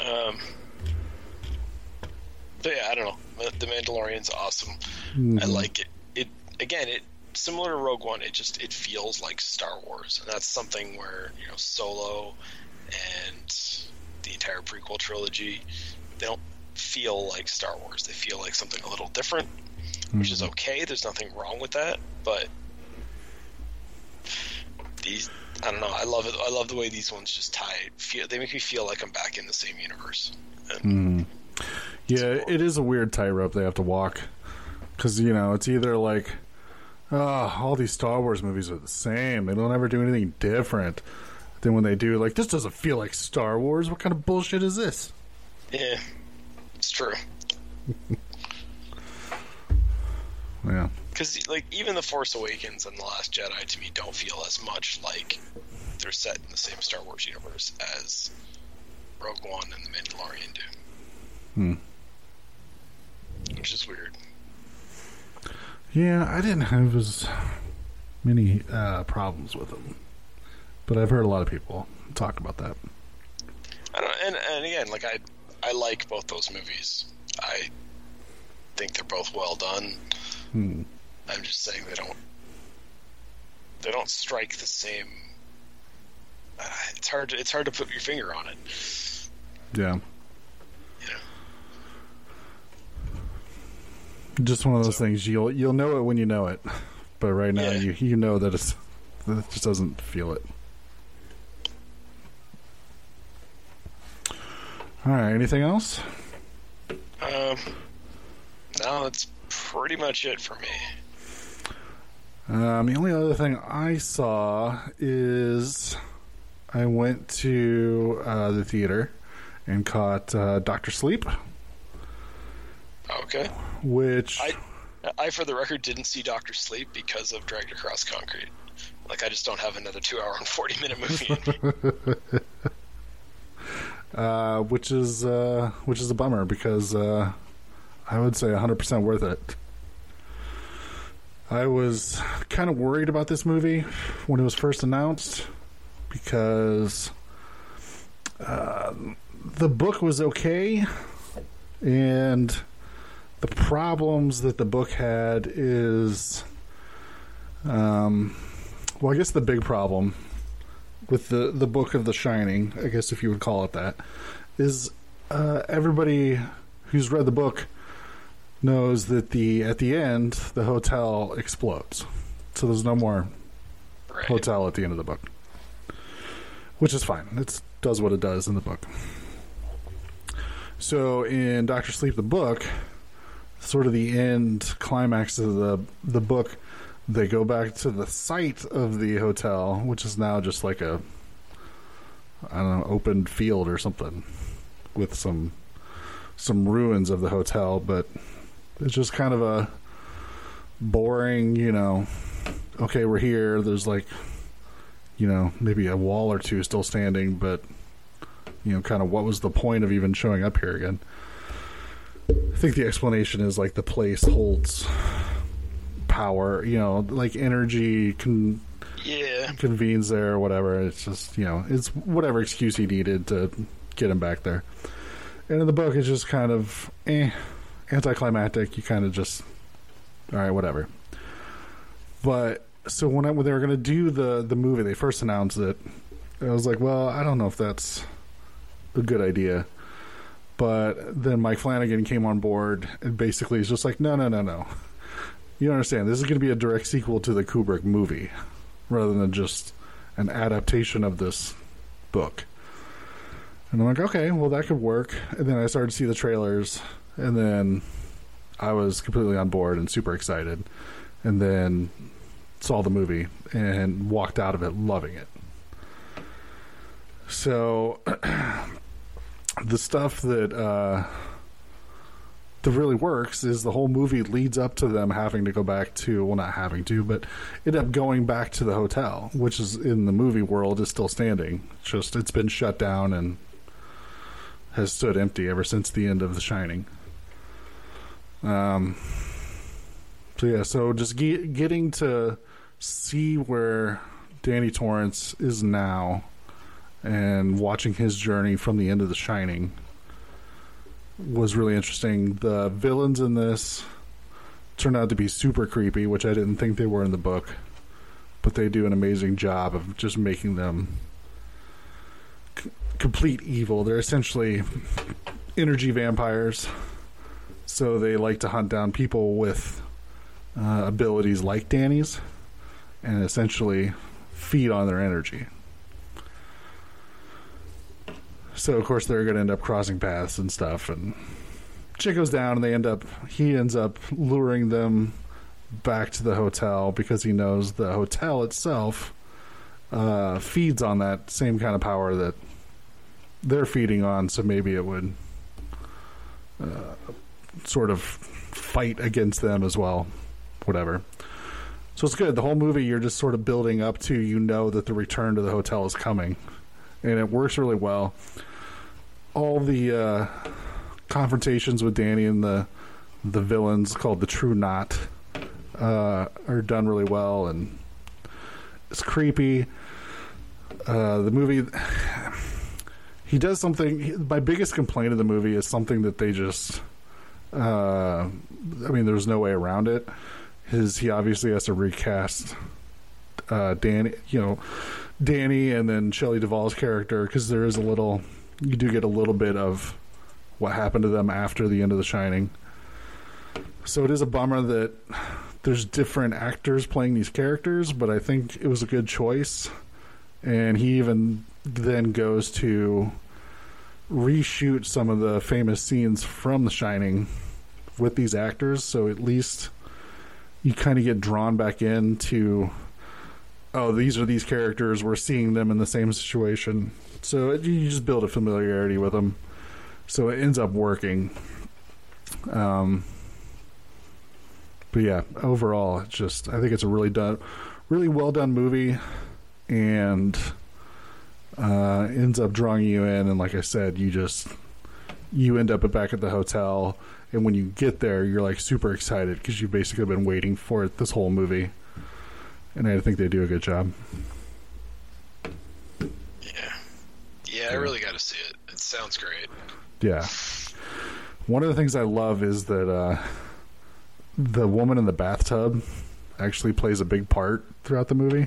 Um, but yeah, I don't know. The- Mandalorian's awesome. I like it. It again, it similar to Rogue One. It just it feels like Star Wars, and that's something where you know Solo and the entire prequel trilogy they don't feel like Star Wars. They feel like something a little different, which is okay. There's nothing wrong with that, but these I don't know. I love it. I love the way these ones just tie. Feel they make me feel like I'm back in the same universe. And hmm. Yeah, it is a weird tightrope they have to walk. Because, you know, it's either like, oh, all these Star Wars movies are the same. They don't ever do anything different. Then when they do, like, this doesn't feel like Star Wars. What kind of bullshit is this? Yeah, it's true. Yeah. Because like even the Force Awakens and the Last Jedi to me don't feel as much like they're set in the same Star Wars universe as Rogue One and the Mandalorian do. which is weird. Yeah, I didn't have as many uh, problems with them, but I've heard a lot of people talk about that. I don't, and and again, like I I like both those movies. I think they're both well done. Hmm. I'm just saying they don't they don't strike the same. Uh, it's hard. To, it's hard to put your finger on it. Yeah. You know. Just one of those So- things you'll you'll know it when you know it, but right now Yeah. you you know that it's that it just doesn't feel it. All right. Anything else? Um, no, that's pretty much it for me. Um, the only other thing I saw is I went to uh, the theater and caught uh, Doctor Sleep, Okay. which I, I, for the record, didn't see Doctor Sleep because of Dragged Across Concrete. Like, I just don't have another two-hour and forty-minute movie. uh, which is uh, which is a bummer because uh, I would say 100% worth it. I was kind of worried about this movie when it was first announced because uh, the book was okay, and the problems that the book had is, um, well, I guess the big problem with the the book of The Shining, I guess if you would call it that, is uh, everybody who's read the book knows that the at the end the hotel explodes, so there's no more right. hotel at the end of the book, which is fine. It does what it does in the book. So in Doctor Sleep, the book, sort of the end climax of the the book, they go back to the site of the hotel, which is now just like a I don't know open field or something with some some ruins of the hotel, but it's just kind of a boring, you know. Okay, we're here. There's like, you know, maybe a wall or two still standing, but you know, kind of what was the point of even showing up here again? I think the explanation is like the place holds power, you know, like energy can. Yeah. convenes there or whatever. It's just, you know, it's whatever excuse he needed to get him back there. And in the book, it's just kind of eh, anticlimactic. You kind of just, all right, whatever. But so when, I, when they were going to do the, the movie, they first announced it. I was like, well, I don't know if that's a good idea. But then Mike Flanagan came on board and basically is just like, no, no, no, no. You understand, this is going to be a direct sequel to the Kubrick movie rather than just an adaptation of this book. And I'm like, okay, well, that could work. And then I started to see the trailers, and then I was completely on board and super excited. And then saw the movie and walked out of it loving it. So, the stuff that uh, that really works is the whole movie leads up to them having to go back to well not having to but end up going back to the hotel which is in the movie world is still standing just it's been shut down and has stood empty ever since the end of the shining um so yeah so just ge- getting to see where danny torrance is now and watching his journey from the end of the shining was really interesting. The villains in this turned out to be super creepy, which I didn't think they were in the book. But they do an amazing job of just making them c- complete evil. They're essentially energy vampires. So they like to hunt down people with uh, abilities like Danny's and essentially feed on their energy. So of course they're going to end up crossing paths and stuff, and shit goes down, and they end up. He ends up luring them back to the hotel because he knows the hotel itself uh, feeds on that same kind of power that they're feeding on. So maybe it would uh, sort of fight against them as well. Whatever. So it's good. The whole movie, you're just sort of building up to. You know that the return to the hotel is coming, and it works really well all the uh, confrontations with Danny and the the villains called the True Knot uh, are done really well, and it's creepy. Uh, the movie, he does something. My biggest complaint of the movie is something that they just. Uh, I mean, there's no way around it. His he obviously has to recast uh, Danny, you know, Danny, and then Shelley Duvall's character because there is a little. You do get a little bit of what happened to them after the end of The Shining. So it is a bummer that there's different actors playing these characters, but I think it was a good choice. And he even then goes to reshoot some of the famous scenes from The Shining with these actors, so at least you kind of get drawn back into oh, these are these characters. We're seeing them in the same situation. So it, you just build a familiarity with them. So it ends up working. Um, but yeah, overall, it's just I think it's a really done, really well done movie, and uh, ends up drawing you in. And like I said, you just you end up back at the hotel, and when you get there, you're like super excited because you've basically been waiting for it this whole movie. And I think they do a good job. Yeah, yeah, I really got to see it. It sounds great. Yeah. One of the things I love is that uh, the woman in the bathtub actually plays a big part throughout the movie.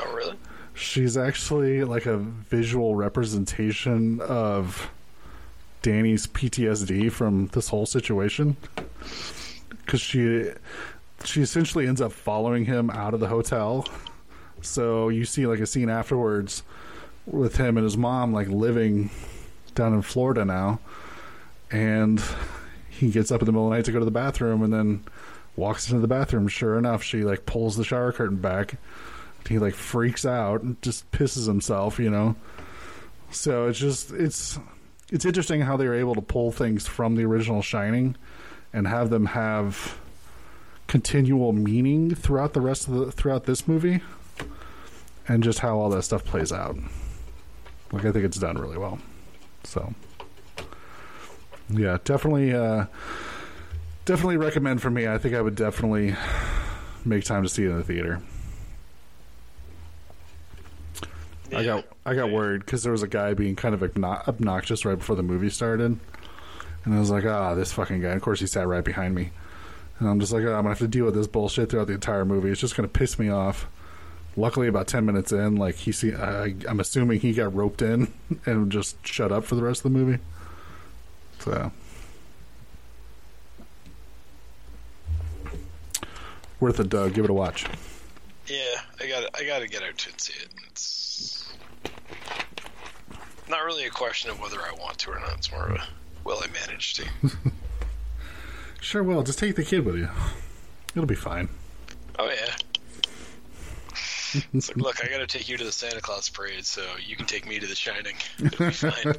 Oh, really? She's actually like a visual representation of Danny's PTSD from this whole situation. Because she she essentially ends up following him out of the hotel. So you see like a scene afterwards with him and his mom like living down in Florida now. And he gets up in the middle of the night to go to the bathroom and then walks into the bathroom. Sure enough, she like pulls the shower curtain back. He like freaks out and just pisses himself, you know. So it's just it's it's interesting how they were able to pull things from the original Shining and have them have continual meaning throughout the rest of the throughout this movie and just how all that stuff plays out. Like I think it's done really well. So yeah, definitely uh definitely recommend for me. I think I would definitely make time to see it in the theater. I got I got worried because there was a guy being kind of obno- obnoxious right before the movie started, and I was like, ah, this fucking guy. And of course, he sat right behind me, and I'm just like, oh, I'm gonna have to deal with this bullshit throughout the entire movie. It's just gonna piss me off. Luckily, about ten minutes in, like he see, I, I'm assuming he got roped in and just shut up for the rest of the movie. So. Worth it, Doug. Give it a watch. Yeah, I got I got to get out to see it. It's not really a question of whether I want to or not. It's more of a will I manage to. Sure will. Just take the kid with you. It'll be fine. Oh yeah. It's like, look, I got to take you to the Santa Claus parade, so you can take me to The Shining. It'll be fine.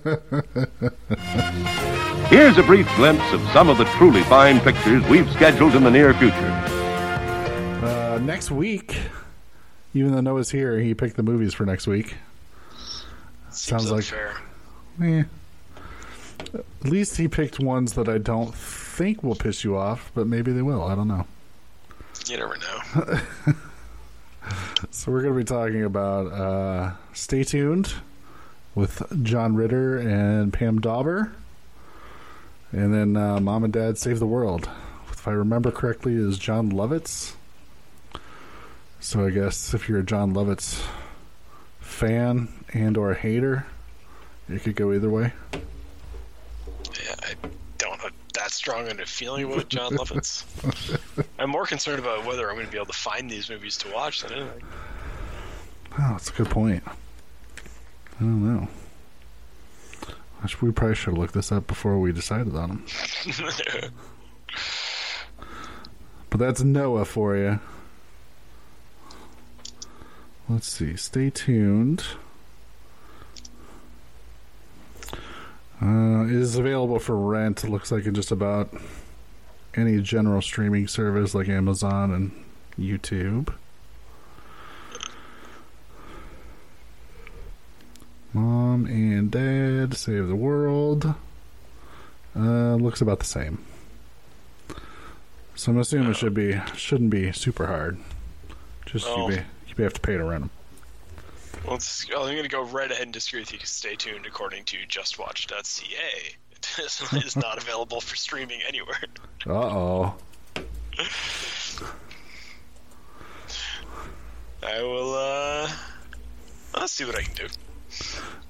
Here's a brief glimpse of some of the truly fine pictures we've scheduled in the near future. Uh, next week, even though Noah's here, he picked the movies for next week. Seems Sounds like-. Eh. At least he picked ones that I don't think will piss you off, but maybe they will. I don't know. You never know. So we're going to be talking about uh, Stay Tuned with John Ritter and Pam Dawber. And then uh, Mom and Dad Save the World. If I remember correctly, is Jon Lovitz. So I guess if you're a Jon Lovitz fan and or a hater, it could go either way. Yeah, I don't have that strong of a feeling about Jon Lovitz. I'm more concerned about whether I'm going to be able to find these movies to watch than anything. Oh, that's a good point. I don't know. I should- We probably should have looked this up before we decided on them. But that's Noah for you. Let's see. Stay tuned. Uh, it is available for rent. It looks like in just about any general streaming service like Amazon and YouTube. Mom and Dad Save the World. Uh, looks about the same. So I'm assuming it should be shouldn't be super hard. Just Oh. you, be, you have to pay to rent them. Well, I'm going to go right ahead and disagree with you. Stay tuned. According to JustWatch.ca, it is, not available for streaming anywhere. Uh oh. I will. uh I'll see what I can do.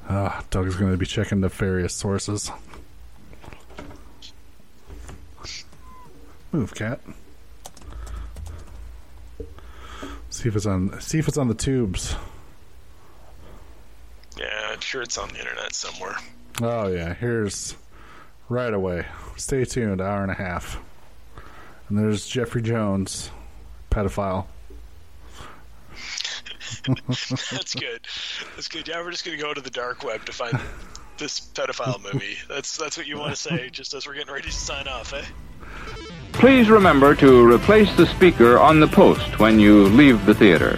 Uh, Doug's going to be checking the various sources. Move, cat. See if it's on. See if it's on the tubes. Yeah, I'm sure it's on the internet somewhere. Oh yeah, here's right away. Stay tuned. Hour and a half. And there's Jeffrey Jones, pedophile. That's good. That's good. Yeah, we're just going to go to the dark web to find this pedophile movie. That's that's what you want to say, just as we're getting ready to sign off, eh? Please remember to replace the speaker on the post when you leave the theater.